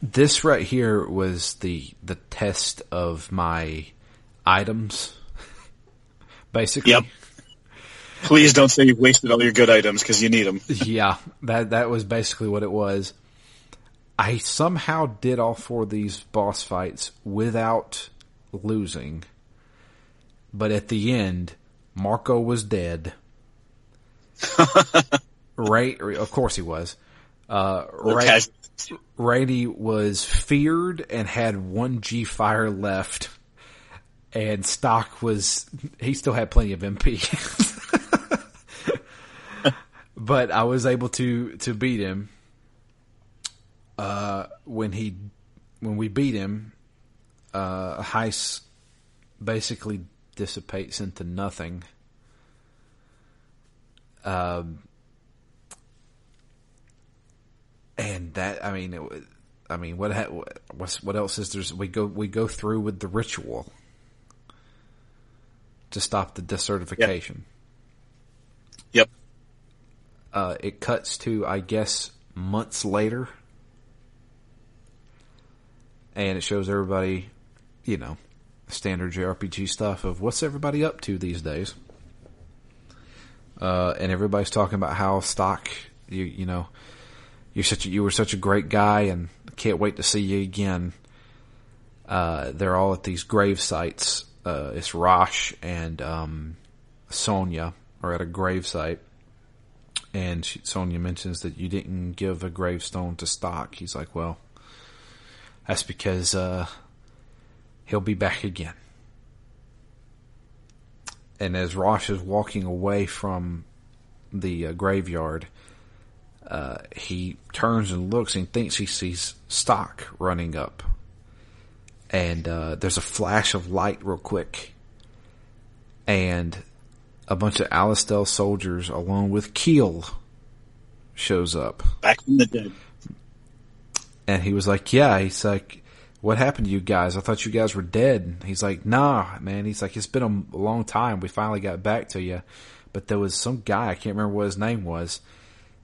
this right here was the, the test of my items. Basically. Yep. Please don't say you've wasted all your good items because you need them. yeah, that that was basically what it was. I somehow did all four of these boss fights without losing. But at the end, Marco was dead. Ray, of course he was. Uh, Ray, Raynie was feared and had one G fire left. And Stocke was, he still had plenty of MP. but I was able to to beat him. Uh, when he when we beat him, uh, Heiss basically dissipates into nothing. Um, and that I mean, it, I mean, what what what else is there? We go we go through with the ritual to stop the desertification. Yep. yep. Uh, it cuts to, I guess, months later. And it shows everybody, you know, standard JRPG stuff of what's everybody up to these days. Uh, and everybody's talking about how Stocke, you, you know, you're such a, you were such a great guy and can't wait to see you again. Uh, they're all at these grave sites. Uh, it's Rosch and, um, Sonja are at a grave site and Sonja mentions that you didn't give a gravestone to Stocke. He's like, well, that's because uh, he'll be back again. And as Rosch is walking away from the uh, graveyard, uh, he turns and looks and thinks he sees Stocke running up. And uh, there's a flash of light real quick. And a bunch of Alistel soldiers along with Keel shows up. Back from the dead. And he was like, yeah, he's like, what happened to you guys? I thought you guys were dead. He's like, nah, man. He's like, it's been a long time. We finally got back to you. But there was some guy, I can't remember what his name was.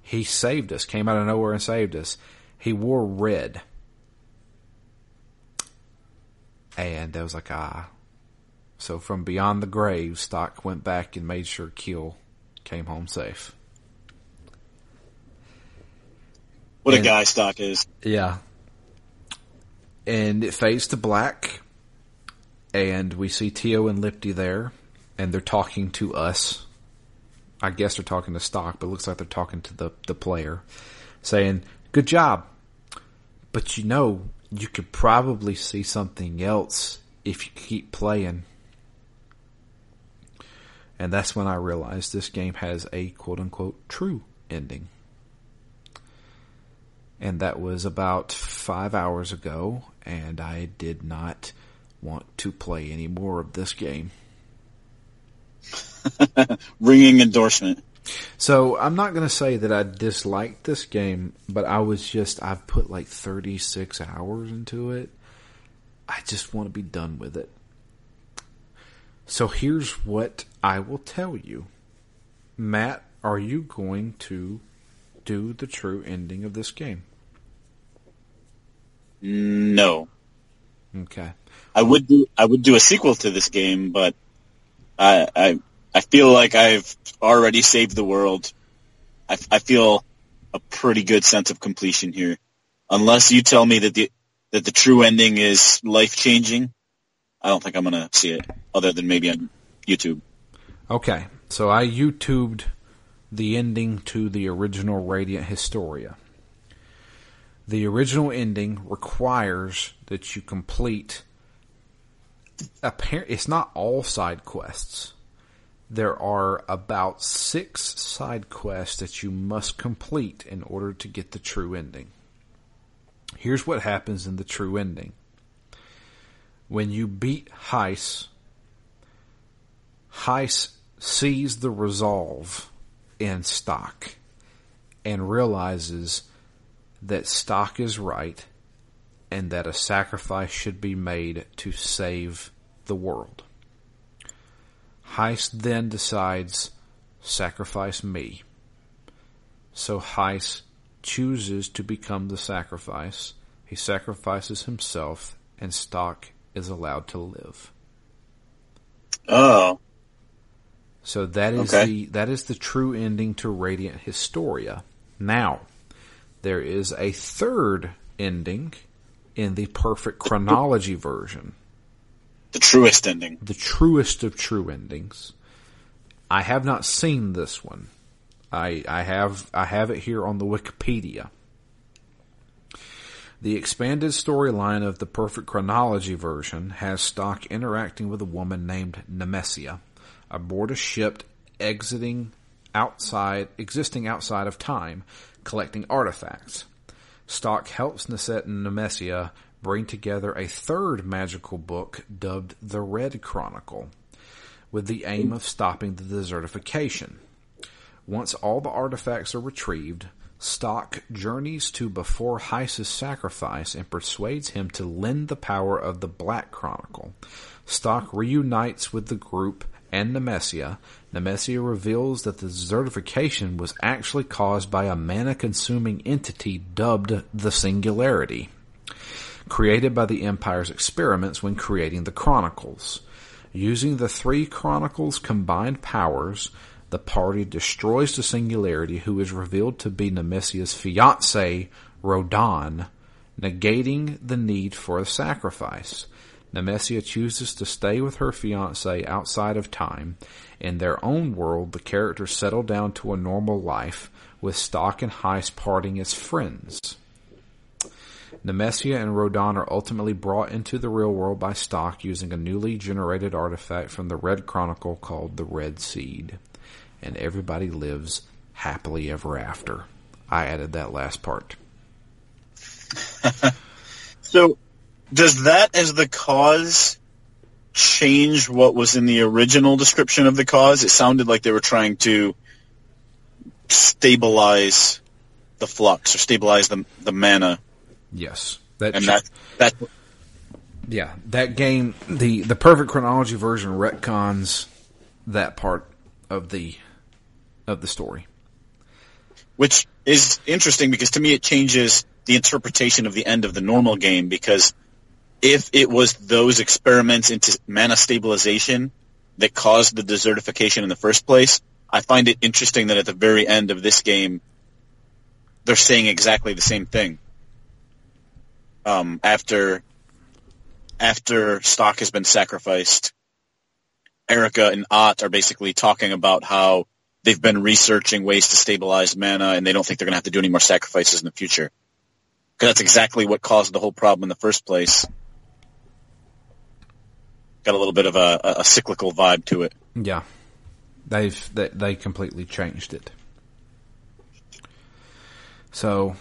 He saved us, came out of nowhere and saved us. He wore red. And I was like, ah, so from beyond the grave, Stocke went back and made sure Keel came home safe. What and, a guy Stocke is. Yeah. And it fades to black, and we see Teo and Lippti there, and they're talking to us. I guess they're talking to Stocke, but it looks like they're talking to the, the player, saying, Good job. But you know, you could probably see something else if you keep playing. And that's when I realized this game has a quote unquote true ending. And that was about five hours ago, and I did not want to play any more of this game. Ringing endorsement. So I'm not going to say that I disliked this game, but I was just, I've put like 36 hours into it. I just want to be done with it. So here's what I will tell you. Matt, are you going to do the true ending of this game? No. Okay. I would do I would do a sequel to this game, but I, I, I feel like I've already saved the world. I, I feel a pretty good sense of completion here. Unless you tell me that the, that the true ending is life changing, I don't think I'm going to see it other than maybe on YouTube. Okay. So I YouTubed the ending to the original Radiant Historia. The original ending requires that you complete. It's not all side quests. There are about six side quests that you must complete in order to get the true ending. Here's what happens in the true ending. When you beat Heiss, Heiss sees the resolve in Stocke and realizes that Stocke is right and that a sacrifice should be made to save the world. Heiss then decides, sacrifice me. So Heiss chooses to become the sacrifice. He sacrifices himself and Stocke is allowed to live. Oh. So that is okay. the that is the true ending to Radiant Historia. Now, there is a third ending in the perfect chronology version. The truest ending. The truest of true endings. I have not seen this one. I I have I have it here on the Wikipedia. The expanded storyline of the Perfect Chronology version has Stocke interacting with a woman named Nemesia aboard a ship exiting outside, existing outside of time, collecting artifacts. Stocke helps Neset and Nemesia bring together a third magical book dubbed the Red Chronicle, with the aim of stopping the desertification. Once all the artifacts are retrieved, Stocke journeys to before Heiss's sacrifice and persuades him to lend the power of the Black Chronicle. Stocke reunites with the group and Nemesia. Nemesia reveals that the desertification was actually caused by a mana-consuming entity dubbed the Singularity, created by the Empire's experiments when creating the Chronicles. Using the three Chronicles' combined powers, the party destroys the Singularity, who is revealed to be Nemesia's fiance, Rodin, negating the need for a sacrifice. Nemesia chooses to stay with her fiance outside of time. In their own world, the characters settle down to a normal life, with Stocke and Heiss parting as friends. Nemesia and Rodin are ultimately brought into the real world by Stocke using a newly generated artifact from the Red Chronicle called the Red Seed and everybody lives happily ever after. I added that last part. so, does that as the cause change what was in the original description of the cause? It sounded like they were trying to stabilize the flux or stabilize the the mana. Yes, that and that that yeah, that game the the perfect chronology version retcons that part of the of the story. Which is interesting because to me it changes the interpretation of the end of the normal game because if it was those experiments into mana stabilization that caused the desertification in the first place, I find it interesting that at the very end of this game, they're saying exactly the same thing. Um, after after Stocke has been sacrificed, Erica and Aht are basically talking about how they've been researching ways to stabilize mana, and they don't think they're going to have to do any more sacrifices in the future. Because that's exactly what caused the whole problem in the first place. Got a little bit of a, a cyclical vibe to it. Yeah, they've they, they completely changed it. So,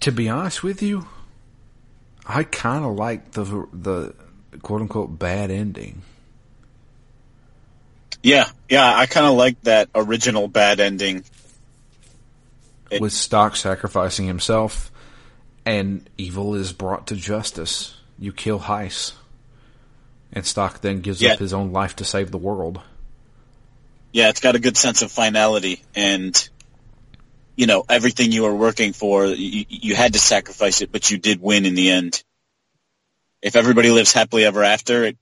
to be honest with you, I kind of like the the quote unquote bad ending. Yeah, yeah, I kind of like that original bad ending. It, With Stocke sacrificing himself, and evil is brought to justice. You kill Heiss, and Stocke then gives yeah. up his own life to save the world. Yeah, it's got a good sense of finality, and you know everything you were working for, you, you had to sacrifice it, but you did win in the end. If everybody lives happily ever after, it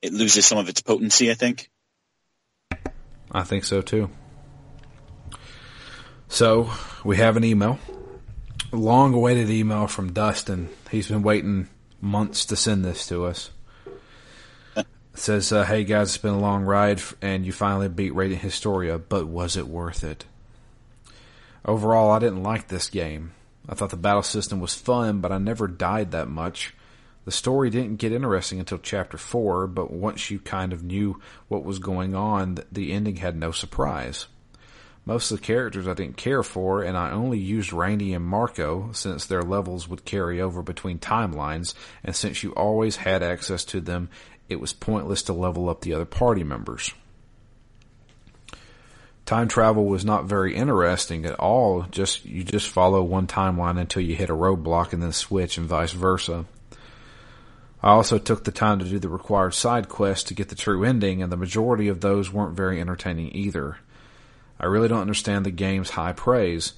it loses some of its potency. I think. I think so too. So we have an email, long awaited email from Dustin. He's been waiting months to send this to us. It says, uh, "Hey guys, it's been a long ride, and you finally beat Radiant Historia, but was it worth it?" Overall, I didn't like this game. I thought the battle system was fun, but I never died that much. The story didn't get interesting until chapter 4, but once you kind of knew what was going on, the ending had no surprise. Most of the characters I didn't care for, and I only used Randy and Marco since their levels would carry over between timelines, and since you always had access to them, it was pointless to level up the other party members. Time travel was not very interesting at all. Just you just follow one timeline until you hit a roadblock and then switch and vice versa. I also took the time to do the required side quests to get the true ending, and the majority of those weren't very entertaining either. I really don't understand the game's high praise.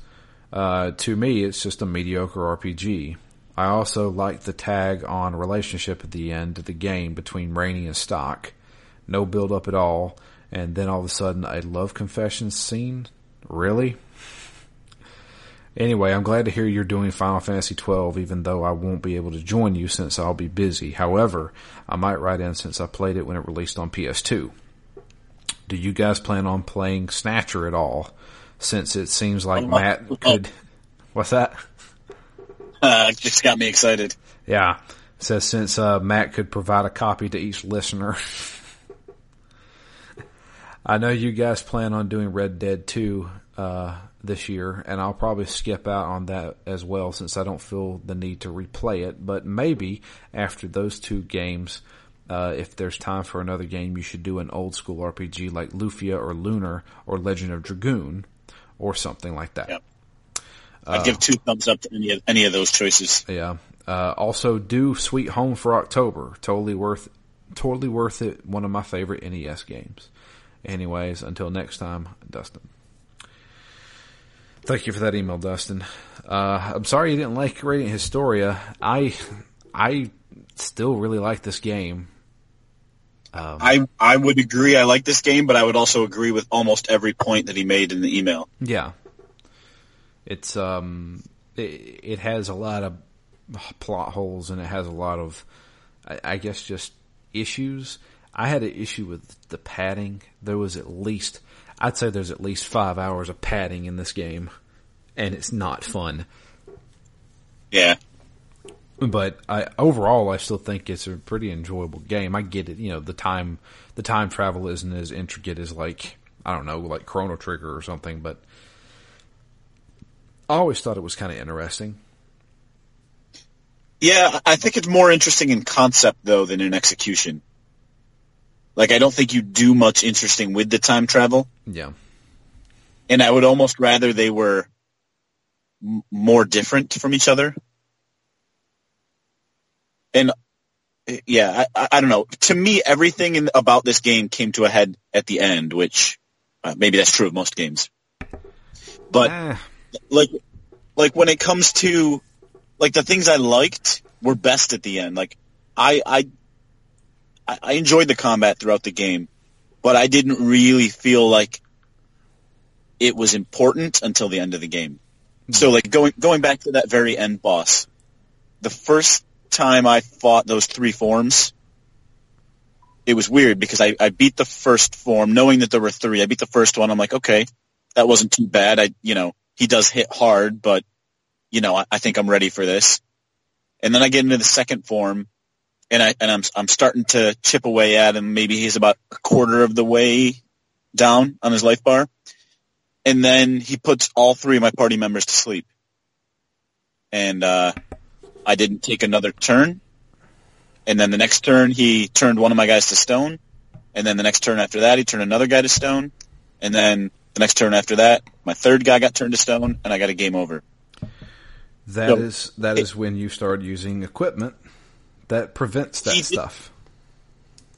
Uh, to me, it's just a mediocre RPG. I also like the tag on relationship at the end of the game between Raynie and Stocke. No build up at all, and then all of a sudden a love confession scene? Really? Anyway, I'm glad to hear you're doing Final Fantasy XII, even though I won't be able to join you since I'll be busy. However, I might write in since I played it when it released on PS2. Do you guys plan on playing Snatcher at all? Since it seems like oh, Matt oh. could. What's that? Uh, just got me excited. Yeah. It says since uh, Matt could provide a copy to each listener. I know you guys plan on doing Red Dead 2 uh, this year, and I'll probably skip out on that as well since I don't feel the need to replay it. But maybe after those two games, uh, if there's time for another game, you should do an old school RPG like Lufia or Lunar or Legend of Dragoon or something like that. Yep. I'd uh, give two thumbs up to any of, any of those choices. Yeah. Uh, also, do Sweet Home for October. Totally worth, totally worth it. One of my favorite NES games. Anyways, until next time, Dustin. Thank you for that email, Dustin. Uh, I'm sorry you didn't like Radiant Historia. I, I still really like this game. Um, I I would agree. I like this game, but I would also agree with almost every point that he made in the email. Yeah, it's um, it, it has a lot of plot holes and it has a lot of, I, I guess, just issues. I had an issue with the padding. There was at least, I'd say there's at least five hours of padding in this game, and it's not fun. Yeah. But I overall, I still think it's a pretty enjoyable game. I get it, you know, the time the time travel isn't as intricate as like I don't know, like Chrono Trigger or something. But I always thought it was kind of interesting. Yeah, I think it's more interesting in concept though than in execution. Like I don't think you do much interesting with the time travel. Yeah. And I would almost rather they were m- more different from each other and yeah, I, I, don't know. To me, everything in, about this game came to a head at the end, which uh, maybe that's true of most games. But ah. like, like when it comes to like the things I liked were best at the end. Like I, I, I enjoyed the combat throughout the game, but I didn't really feel like it was important until the end of the game. Hmm. So like going going back to that very end boss, the first time I fought those three forms, it was weird because I, I beat the first form knowing that there were three. I beat the first one. I'm like, okay, that wasn't too bad. I, you know, he does hit hard, but you know, I, I think I'm ready for this. And then I get into the second form and I, and I'm, I'm starting to chip away at him. Maybe he's about a quarter of the way down on his life bar. And then he puts all three of my party members to sleep. And, uh, I didn't take another turn. And then the next turn, he turned one of my guys to stone. And then the next turn after that, he turned another guy to stone. And then the next turn after that, my third guy got turned to stone, and I got a game over. That so, is that it, is when you start using equipment that prevents that stuff.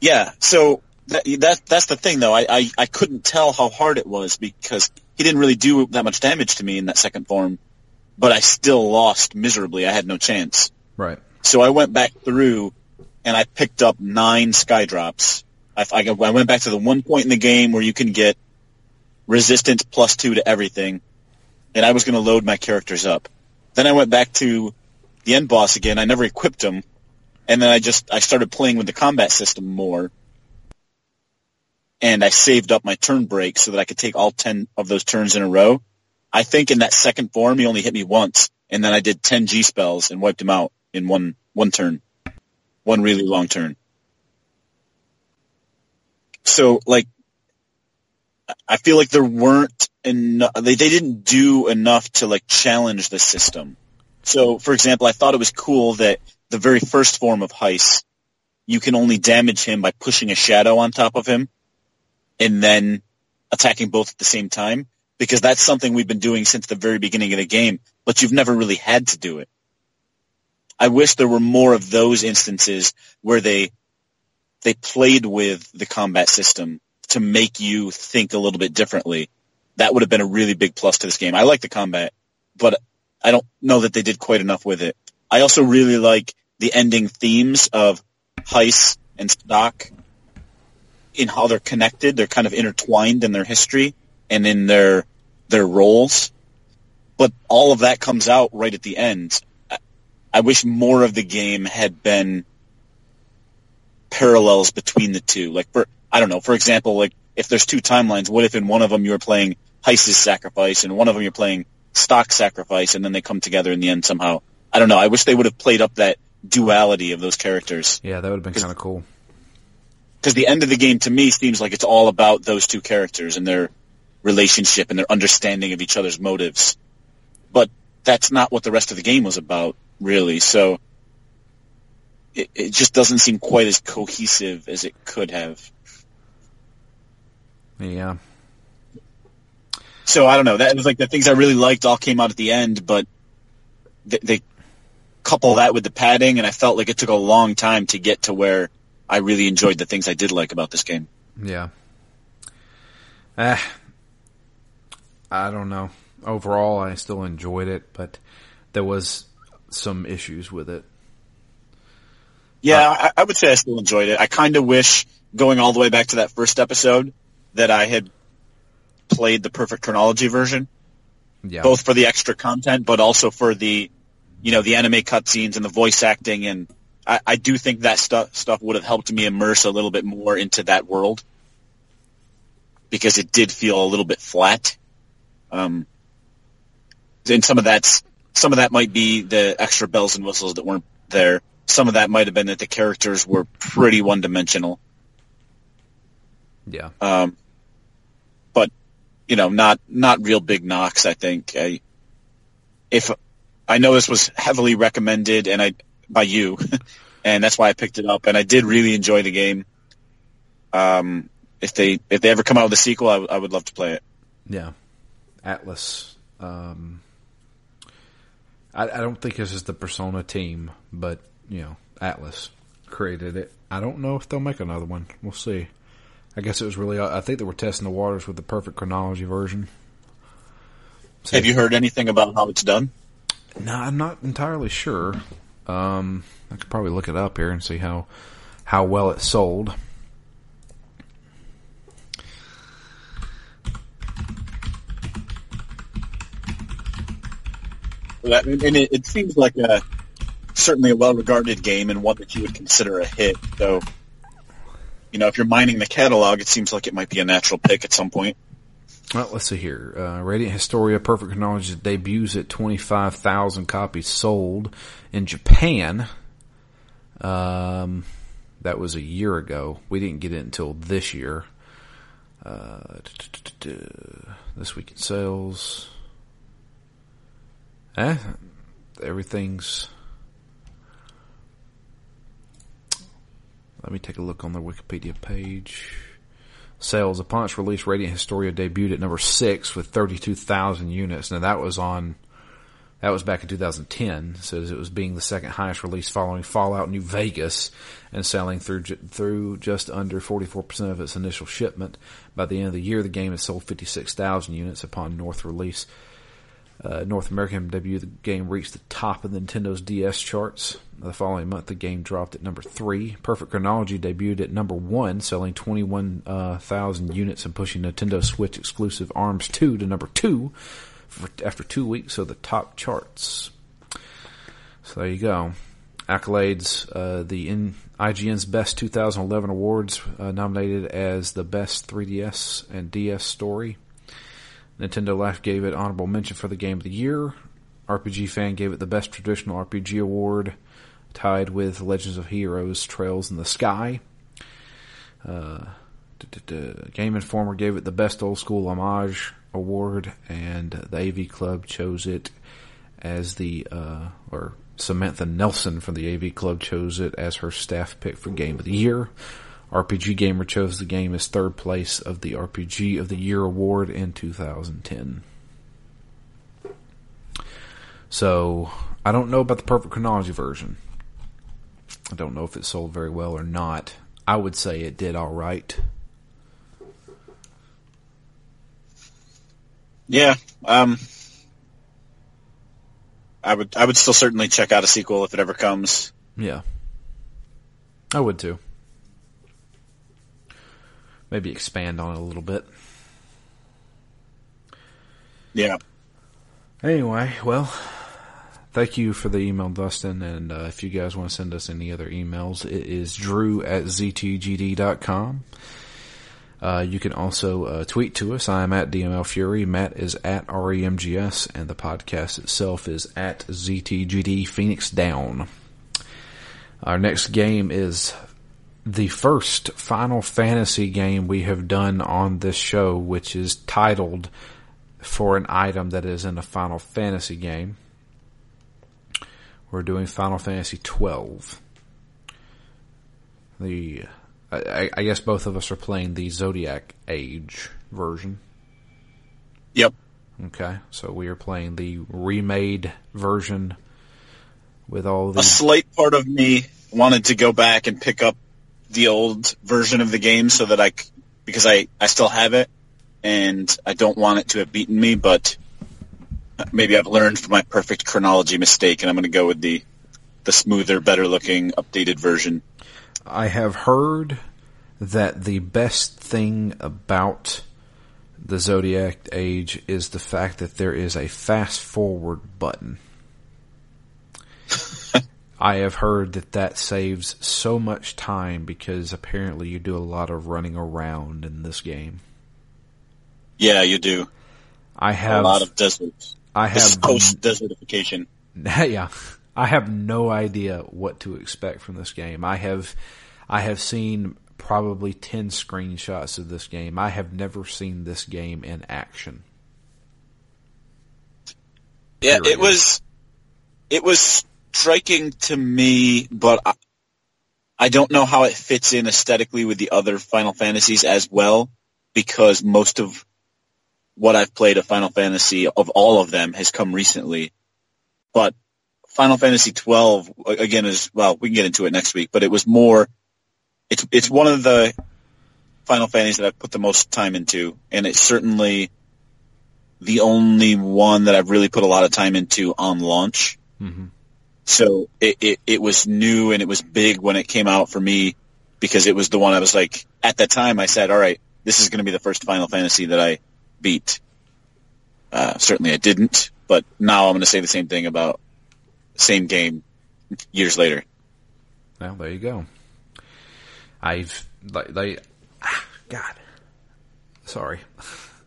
Yeah, so that, that that's the thing though. I, I I couldn't tell how hard it was because he didn't really do that much damage to me in that second form but I still lost miserably. I had no chance. Right. So I went back through and I picked up nine skydrops. I, I, I went back to the one point in the game where you can get resistance plus two to everything, and I was going to load my characters up. Then I went back to the end boss again. I never equipped them, and then I just I started playing with the combat system more, and I saved up my turn break so that I could take all ten of those turns in a row. I think in that second form he only hit me once, and then I did ten G spells and wiped him out in one one turn, one really long turn. So like, I feel like there weren't enough. They they didn't do enough to like challenge the system. So, for example, I thought it was cool that the very first form of Heiss, you can only damage him by pushing a shadow on top of him, and then attacking both at the same time. Because that's something we've been doing since the very beginning of the game, but you've never really had to do it. I wish there were more of those instances where they they played with the combat system to make you think a little bit differently. That would have been a really big plus to this game. I like the combat, but I don't know that they did quite enough with it. I also really like the ending themes of Heiss and Stocke in how they're connected. They're kind of intertwined in their history and in their their roles. But all of that comes out right at the end. I wish more of the game had been parallels between the two. Like for I don't know, for example, like if there's two timelines, what if in one of them you're playing Heiss's Sacrifice and one of them you're playing Stocke Sacrifice and then they come together in the end somehow? I don't know. I wish they would have played up that duality of those characters. Yeah, that would have been kind of cool. Because the end of the game to me seems like it's all about those two characters and their relationship and their understanding of each other's motives. But that's not what the rest of the game was about, really. So it, it just doesn't seem quite as cohesive as it could have. Yeah. So I don't know. That was like the things I really liked all came out at the end, but they, they couple that with the padding, and I felt like it took a long time to get to where I really enjoyed the things I did like about this game. Yeah. Eh, I don't know. Overall, I still enjoyed it, but there was some issues with it. Yeah, uh, I, I would say I still enjoyed it. I kind of wish, going all the way back to that first episode, that I had played the perfect chronology version. Yeah. Both for the extra content, but also for the, you know, the anime cutscenes and the voice acting, and I, I do think that stuff stuff would have helped me immerse a little bit more into that world because it did feel a little bit flat. Um, and some of that's some of that might be the extra bells and whistles that weren't there some of that might have been that the characters were pretty one dimensional. Yeah. Um, but you know, not not real big knocks. I think. I, if I know this was heavily recommended and I by you, and that's why I picked it up, and I did really enjoy the game. Um, if they if they ever come out with a sequel, I, I would love to play it. Yeah, Atlus. Um, I, I don't think this is the Persona team, but you know, Atlus created it. I don't know if they'll make another one. We'll see. I guess it was really. I think they were testing the waters with the perfect chronology version. So, Have you heard anything about how it's done? No, I'm not entirely sure. Um, I could probably look it up here and see how how well it sold. And it, it seems like a certainly a well-regarded game and one that you would consider a hit. So, you know, if you're mining the catalog, it seems like it might be a natural pick at some point. Well, let's see here. Uh, Radiant Historia Perfect Chronology debuts at 25,000 copies sold in Japan. Um, that was a year ago. We didn't get it until this year. Uh, this week in sales. Eh, everything's Let me take a look on their Wikipedia page. Sales upon its release, Radiant Historia debuted at number six with 32,000 units. Now that was on, that was back in 2010. Says it was being the second highest release following Fallout New Vegas and selling through through just under 44% of its initial shipment. By the end of the year, the game had sold 56,000 units upon North release. Uh, North American debut, the game reached the top of Nintendo's DS charts. The following month, the game dropped at number three. Perfect Chronology debuted at number one, selling 21,000 uh, units and pushing Nintendo Switch exclusive ARMS 2 to number two for, after two weeks of the top charts. So there you go. Accolades, uh, the in, IGN's Best 2011 Awards uh, nominated as the Best 3DS and DS Story. Nintendo Life gave it honorable mention for the Game of the Year. RPG Fan gave it the Best Traditional RPG Award, tied with Legends of Heroes Trails in the Sky. Uh, Game Informer gave it the Best Old School Homage Award, and the AV Club chose it as the, uh, or Samantha Nelson from the AV Club chose it as her staff pick for Game of the Year. RPG Gamer chose the game as third place of the RPG of the Year award in 2010. So, I don't know about the Perfect Chronology version. I don't know if it sold very well or not. I would say it did alright. Yeah, um, I would I would still certainly check out a sequel if it ever comes. Yeah. I would too maybe expand on it a little bit. Yeah. Anyway, well, thank you for the email, Dustin. And uh, if you guys want to send us any other emails, it is drew at ztgd.com. Uh, you can also uh, tweet to us. I am at DML Fury. Matt is at REMGS, and the podcast itself is at ZTGD Phoenix Down. Our next game is the first Final Fantasy game we have done on this show, which is titled for an item that is in a Final Fantasy game. We're doing Final Fantasy twelve. The I, I, guess both of us are playing the Zodiac Age version. Yep. Okay, so we are playing the remade version with all the. A slight part of me wanted to go back and pick up the old version of the game so that I, because I, I still have it and I don't want it to have beaten me, but maybe I've learned from my perfect chronology mistake and I'm going to go with the, the smoother, better looking, updated version. I have heard that the best thing about the Zodiac Age is the fact that there is a fast forward button. I have heard that that saves so much time because apparently you do a lot of running around in this game. Yeah, you do. I have a lot of deserts. I have post desertification. Yeah, I have no idea what to expect from this game. I have, I have seen probably ten screenshots of this game. I have never seen this game in action. Yeah, Period. it was, it was striking to me, but I, I don't know how it fits in aesthetically with the other Final Fantasies as well, because most of what I've played of Final Fantasy of all of them has come recently. But Final Fantasy 12 again is well, we can get into it next week, but it was more. It's it's one of the Final Fantasies that I've put the most time into, and it's certainly the only one that I've really put a lot of time into on launch. Mm-hmm. So it, it, it was new and it was big when it came out for me because it was the one I was like, at that time I said, all right, this is going to be the first Final Fantasy that I beat. Uh, certainly I didn't, but now I'm going to say the same thing about same game years later. Well, there you go. I've, like, they, ah, God, sorry.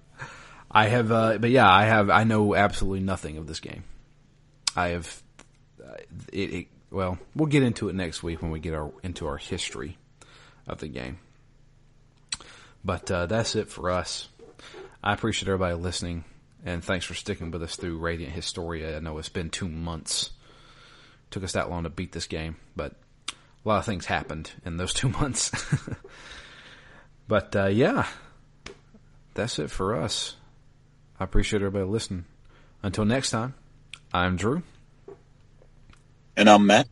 I have, uh, but yeah, I have, I know absolutely nothing of this game. I have it, it, well, we'll get into it next week when we get our into our history of the game. But uh, that's it for us. I appreciate everybody listening, and thanks for sticking with us through Radiant Historia. I know it's been two months. It took us that long to beat this game, but a lot of things happened in those two months. but uh, yeah, that's it for us. I appreciate everybody listening. Until next time, I'm Drew. And I'm Matt.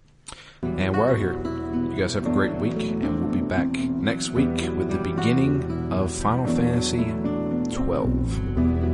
And we're out here. You guys have a great week, and we'll be back next week with the beginning of Final Fantasy 12.